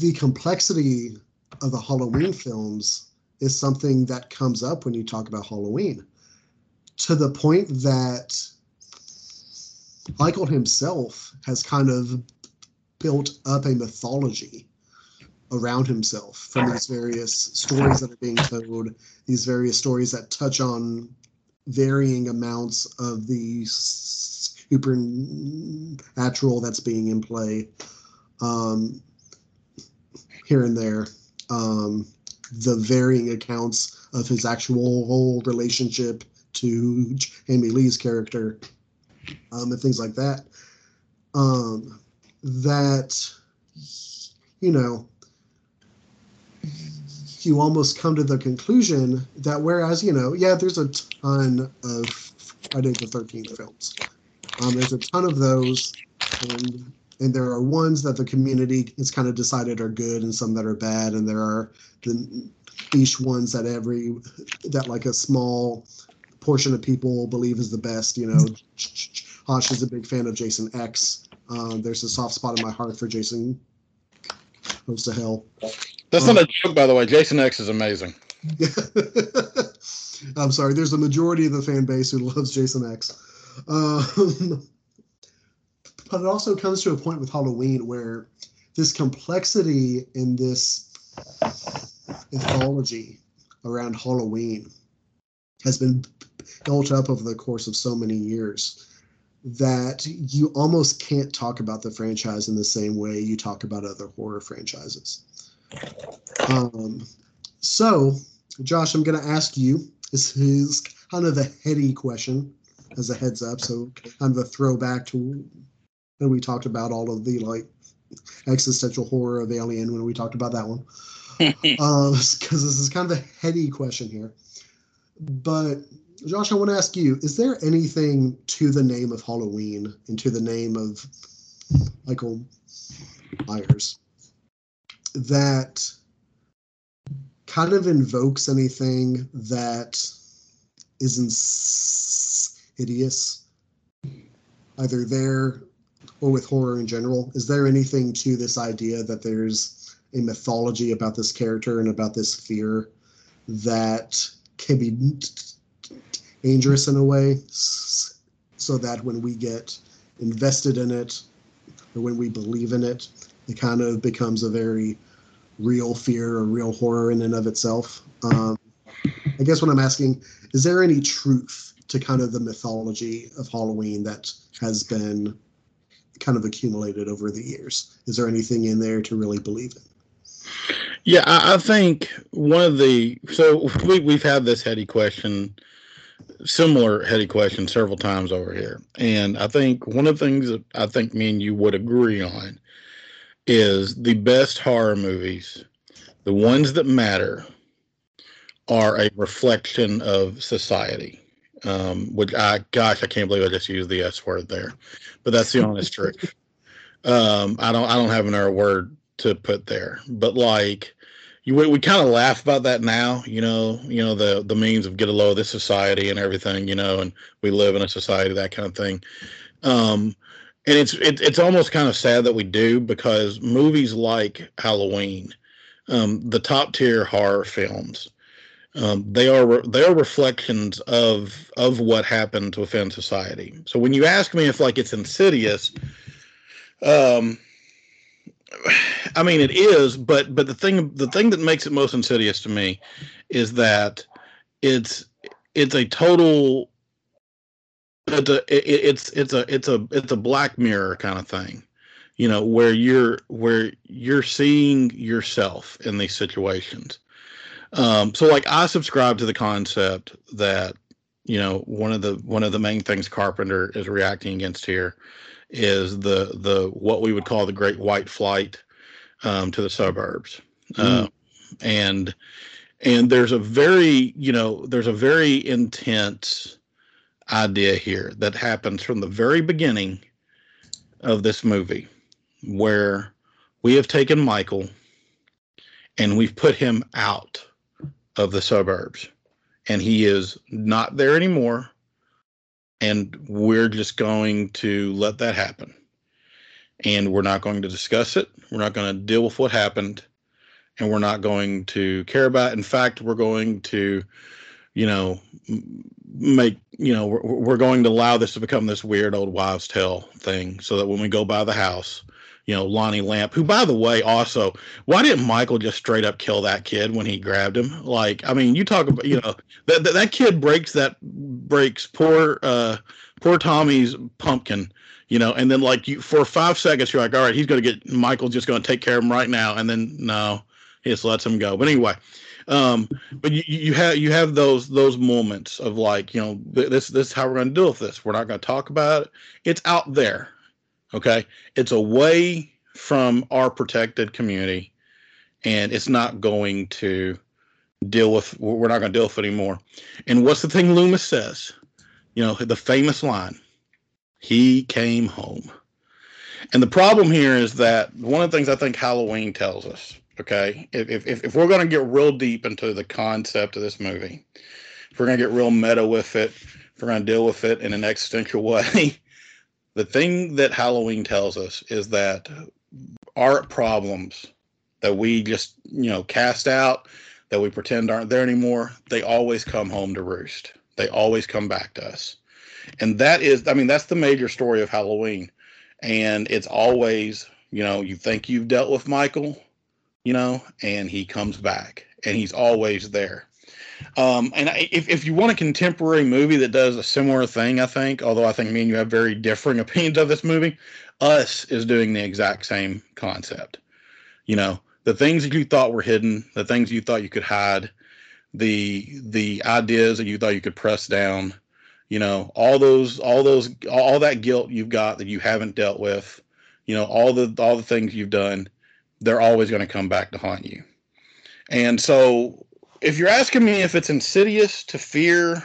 the complexity of the Halloween films is something that comes up when you talk about Halloween to the point that Michael himself has kind of built up a mythology around himself from these various stories that are being told, these various stories that touch on varying amounts of the supernatural that's being in play um, here and there. Um, the varying accounts of his actual relationship to Jamie Lee's character um, and things like that. Um, that, you know, you almost come to the conclusion that whereas, you know, yeah, there's a ton of Friday the 13th films. Um, there's a ton of those. And, and there are ones that the community has kind of decided are good and some that are bad. And there are the niche ones that every, that like a small portion of people believe is the best. You know, Josh is a big fan of Jason X. Um, there's a soft spot in my heart for Jason Goes to Hell. That's not a joke, by the way. Jason X is amazing. I'm sorry. There's a majority of the fan base who loves Jason X. Um, but it also comes to a point with Halloween where this complexity in this mythology around Halloween has been built up over the course of so many years that you almost can't talk about the franchise in the same way you talk about other horror franchises. Um, so, Josh, I'm going to ask you. This is kind of a heady question, as a heads up. So, kind of a throwback to when we talked about all of the like existential horror of Alien when we talked about that one. Because this is kind of a heady question here. But Josh, I want to ask you: Is there anything to the name of Halloween and to the name of Michael Myers that kind of invokes anything that is insidious, either there or with horror in general. Is there anything to this idea that there's a mythology about this character and about this fear that can be dangerous in a way so that when we get invested in it or when we believe in it, it kind of becomes a very real fear or real horror in and of itself. Um, I guess what I'm asking is there any truth to kind of the mythology of Halloween that has been kind of accumulated over the years? Is there anything in there to really believe in? Yeah, I, I think one of the so we we've had this heady question, similar heady question several times over here, and I think one of the things that I think me and you would agree on is the best horror movies, the ones that matter, are a reflection of society. Um, which I, gosh, I can't believe I just used the S word there, but that's the honest truth. Um, I don't, I don't have another word to put there, but like, you, we, we kind of laugh about that now, you know, you know, the, the means of get a load of this society and everything, you know, and we live in a society, that kind of thing. Um, and it's it, it's almost kind of sad that we do because movies like Halloween, um, the top tier horror films, um, they are they are reflections of of what happens within society. So when you ask me if like it's insidious, um, I mean it is, but but the thing the thing that makes it most insidious to me is that it's it's a total it's a it's it's a it's a it's a black mirror kind of thing you know where you're where you're seeing yourself in these situations um so like i subscribe to the concept that you know one of the one of the main things carpenter is reacting against here is the the what we would call the great white flight um, to the suburbs mm. uh, and and there's a very you know there's a very intense idea here that happens from the very beginning of this movie, where we have taken Michael and we've put him out of the suburbs, and he is not there anymore. And we're just going to let that happen. And we're not going to discuss it. We're not going to deal with what happened. And we're not going to care about it. In fact, we're going to, you know, make you know we're, we're going to allow this to become this weird old wives tale thing so that when we go by the house you know lonnie elam who by the way also why didn't michael just straight up kill that kid when he grabbed him? Like i mean you talk about you know that that, that kid breaks that breaks poor uh poor tommy's pumpkin you know and then like you for five seconds you're like all right he's to get michael's just going to take care of him right now and then no he just lets him go. But anyway um, but you, you have you have those those moments of like you know this this is how we're going to deal with this. We're not going to talk about it. It's out there, okay? It's away from our protected community, and it's not going to deal with. We're not going to deal with it anymore. And what's the thing Loomis says? You know the famous line. He came home. And the problem here is that one of the things I think Halloween tells us Okay, if if if we're going to get real deep into the concept of this movie, if we're going to get real meta with it, if we're going to deal with it in an existential way, the thing that Halloween tells us is that our problems that we just you know cast out, that we pretend aren't there anymore, they always come home to roost. They always come back to us, and that is, I mean, that's the major story of Halloween, and it's always you know you think you've dealt with Michael you know, and he comes back and he's always there. Um, and if, if you want a contemporary movie that does a similar thing, I think, although I think me and you have very differing opinions of this movie, Us is doing the exact same concept. You know, the things that you thought were hidden, the things you thought you could hide, the the ideas that you thought you could press down, you know, all those all those all that guilt you've got that you haven't dealt with, you know, all the all the things you've done they're always going to come back to haunt you. And so, if you're asking me if it's insidious to fear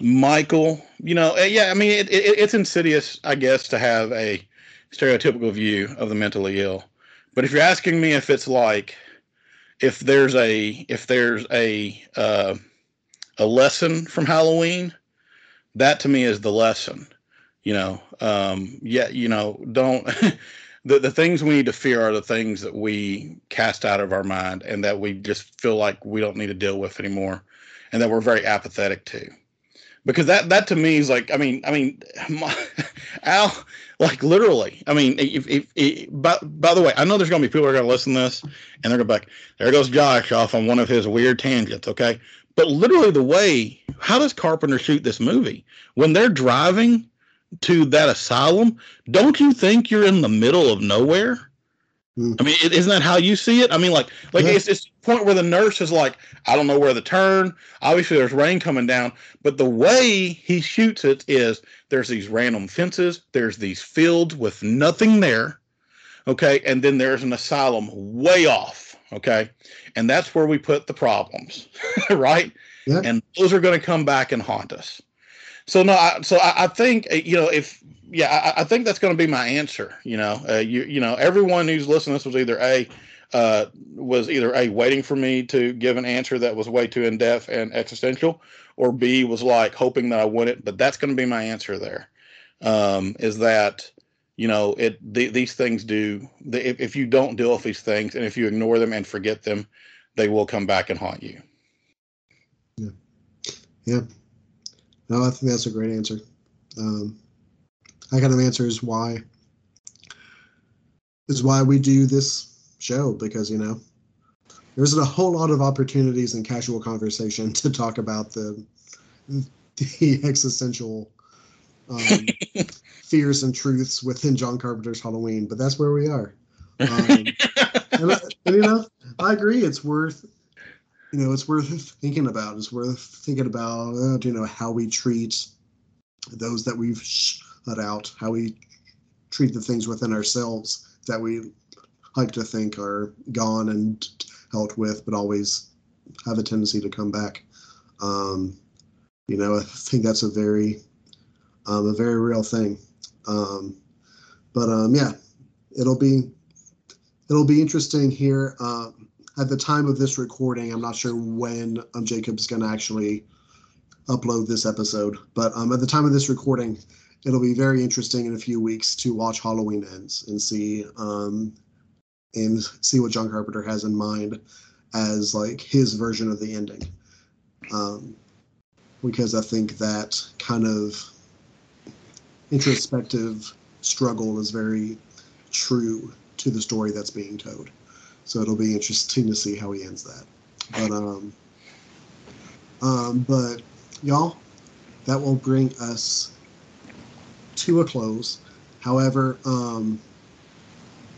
Michael, you know, eh, yeah, I mean, it, it, it's insidious, I guess, to have a stereotypical view of the mentally ill. But if you're asking me if it's like if there's a if there's a uh, a lesson from Halloween, that to me is the lesson. You know, um, yeah, you know, don't the the things we need to fear are the things that we cast out of our mind and that we just feel like we don't need to deal with anymore, and that we're very apathetic to. Because that that to me is like I mean I mean my, Al like literally I mean if, if, if, by, by the way I know there's gonna be people who are gonna listen to this and they're gonna be like there goes Josh off on one of his weird tangents okay? But literally the way how does Carpenter shoot this movie? When they're driving to that asylum don't you think you're in the middle of nowhere Hmm. I mean, isn't that how you see it? I mean, like, like yeah. it's this point where the nurse is like, I don't know where to turn. Obviously, there's rain coming down, but the way he shoots it is there's these random fences, there's these fields with nothing there, okay, and then there's an asylum way off, okay, and that's where we put the problems, right? Yeah. And those are going to come back and haunt us. So no, I, so I, I think you know if yeah, I, I think that's going to be my answer. You know, uh, you you know, everyone who's listening this was either a uh, was either a waiting for me to give an answer that was way too in depth and existential, or B was like hoping that I wouldn't. But that's going to be my answer. There um, is that you know it these things do the, if, if you don't deal with these things and if you ignore them and forget them, they will come back and haunt you. Yeah, yeah. No, I think that's a great answer. Um, that kind of answers why is why we do this show because you know there isn't a whole lot of opportunities in casual conversation to talk about the the existential um, fears and truths within John Carpenter's Halloween, but that's where we are. Um, and, and, you know, I agree. It's worth you know it's worth thinking about. It's worth thinking about uh, you know how we treat those that we've shut out, how we treat the things within ourselves that we like to think are gone and dealt with, but always have a tendency to come back. Um, you know, I think that's a very, um, a very real thing. Um, but um, yeah, it'll be, it'll be interesting here. Uh, at the time of this recording, I'm not sure when um, Jacob's going to actually upload this episode, but um, at the time of this recording, it'll be very interesting in a few weeks to watch Halloween Ends and see um, and see what John Carpenter has in mind as like his version of the ending. Um, because I think that kind of introspective struggle is very true to the story that's being told. So it'll be interesting to see how he ends that. But um, um, but y'all, that will bring us to a close. However, um,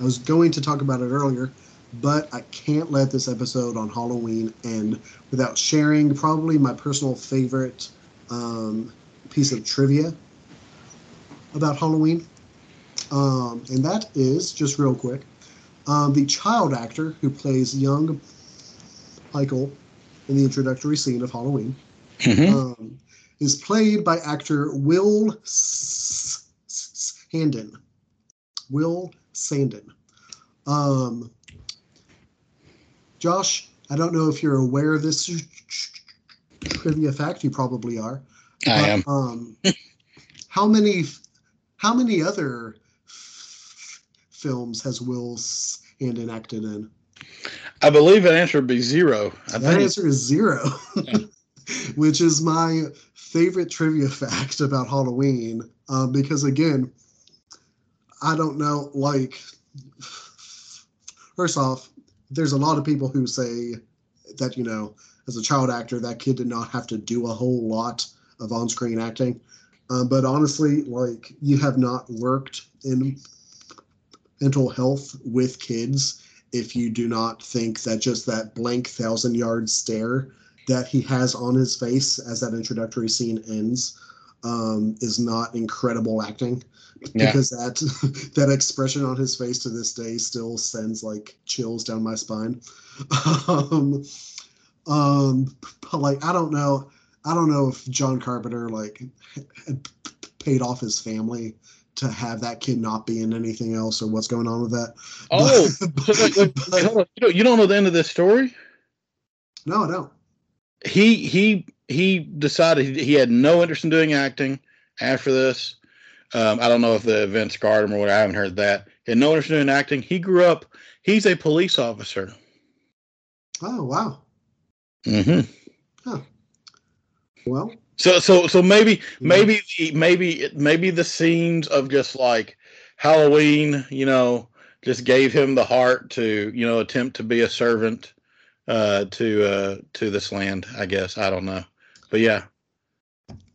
I was going to talk about it earlier, but I can't let this episode on Halloween end without sharing probably my personal favorite um, piece of trivia about Halloween. Um, and that is, just real quick, um, the child actor who plays young Michael in the introductory scene of Halloween mm-hmm. um, is played by actor Will Sandin. Will Sandin. Um, Josh, I don't know if you're aware of this trivia fact. You probably are. I but, am. Um, how many? How many other films has Will Sandin acted in? I believe the answer would be zero. I that think. answer is zero, which is my favorite trivia fact about Halloween. Um, because again, I don't know. Like, first off, there's a lot of people who say that you know, as a child actor, that kid did not have to do a whole lot of on-screen acting. Um, but honestly, like, you have not worked in mental health with kids if you do not think that just that blank thousand yard stare that he has on his face as that introductory scene ends um, is not incredible acting yeah. because that that expression on his face to this day still sends like chills down my spine. um, um, but like I don't know, I don't know if John Carpenter like paid off his family to have that kid not be in anything else or what's going on with that. Oh, But- wait, wait, but- wait, hold on. You don't, you don't know the end of this story? no, I don't. He he he decided he, had no interest in doing acting after this. Um, I don't know if the event scarred him or what. I haven't heard that. He had no interest in doing acting. He grew up. He's a police officer. Oh wow. Mm-hmm. Well, So so so maybe maybe the maybe maybe the scenes of just like Halloween, you know, just gave him the heart to you know attempt to be a servant uh, to uh, to this land. I guess I don't know, but yeah,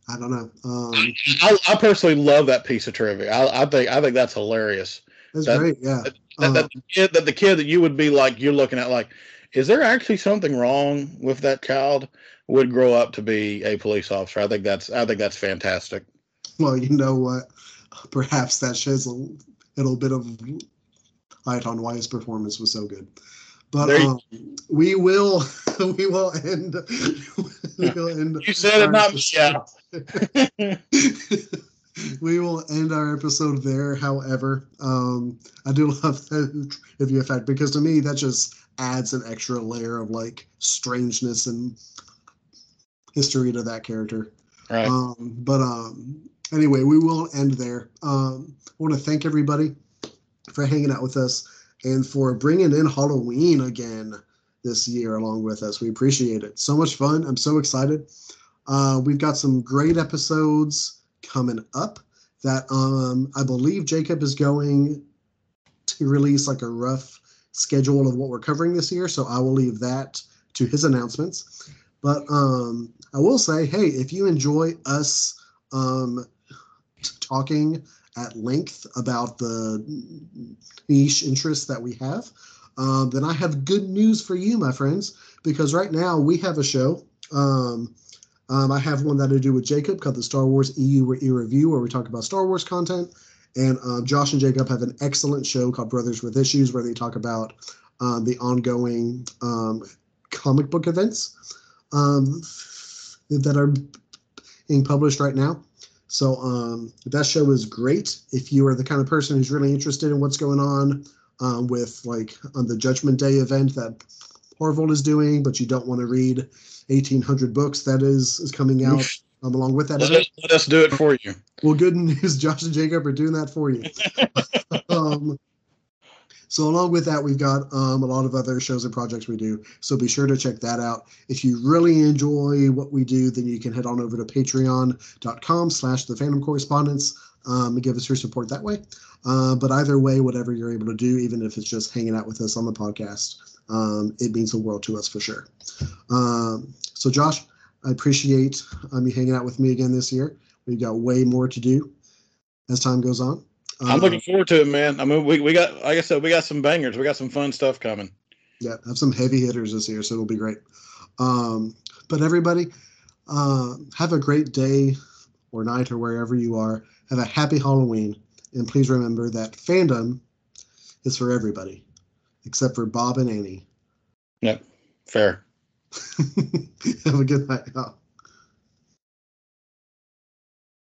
I don't know. Um, I, I personally love that piece of trivia. I, I think I think that's hilarious. that's that- great. Yeah. That, Um, that the kid that the kid that you would be like you're looking at like, is there actually something wrong with that child? Would grow up to be a police officer. I think that's I think that's fantastic. well, you know what? Perhaps that sheds a little bit of light on why his performance was so good. But um, we will we will end we will end You said it, not Yeah. we will end our episode there. However, um, I do love that trivia fact because to me that just adds an extra layer of like strangeness and history to that character. Right. Um, but um, anyway, we will end there. Um, I want to thank everybody for hanging out with us and for bringing in Halloween again this year along with us. We appreciate it. So much fun. I'm so excited. Uh, we've got some great episodes coming up that um, I believe Jacob is going to release like a rough schedule of what we're covering this year. So I will leave that to his announcements. But um, I will say, hey, if you enjoy us um, talking at length about the niche interests that we have, um, then I have good news for you, my friends, because right now we have a show. Um, um, I have one that I do with Jacob called the Star Wars EU Review, where we talk about Star Wars content. And um, Josh and Jacob have an excellent show called Brothers with Issues, where they talk about um, the ongoing comic book events that are being published right now. So um, that show is great. If you are the kind of person who's really interested in what's going on um, with like on the Judgment Day event that Marvel is doing, but you don't want to read 1,800 books that is is coming out um, along with that Let us, let us do it for you. Well, good news, Josh and Jacob are doing that for you. um, so along with that, we've got um, a lot of other shows and projects we do. So be sure to check that out. If you really enjoy what we do, then you can head on over to patreon.com slash the fandom correspondence um, and give us your support that way. Uh, but either way, whatever you're able to do, even if it's just hanging out with us on the podcast, um, it means the world to us for sure. Um, so Josh, I appreciate um, you hanging out with me again this year. We've got way more to do as time goes on. I'm Um, looking forward to it, man. I mean, we, we got, like I said, we got some bangers. We got some fun stuff coming. Yeah, have some heavy hitters this year, so it'll be great. Um, but everybody, uh, have a great day or night or wherever you are. Have a happy Halloween, and please remember that fandom is for everybody, except for Bob and Annie. Yep. Fair. have a good night. y'all.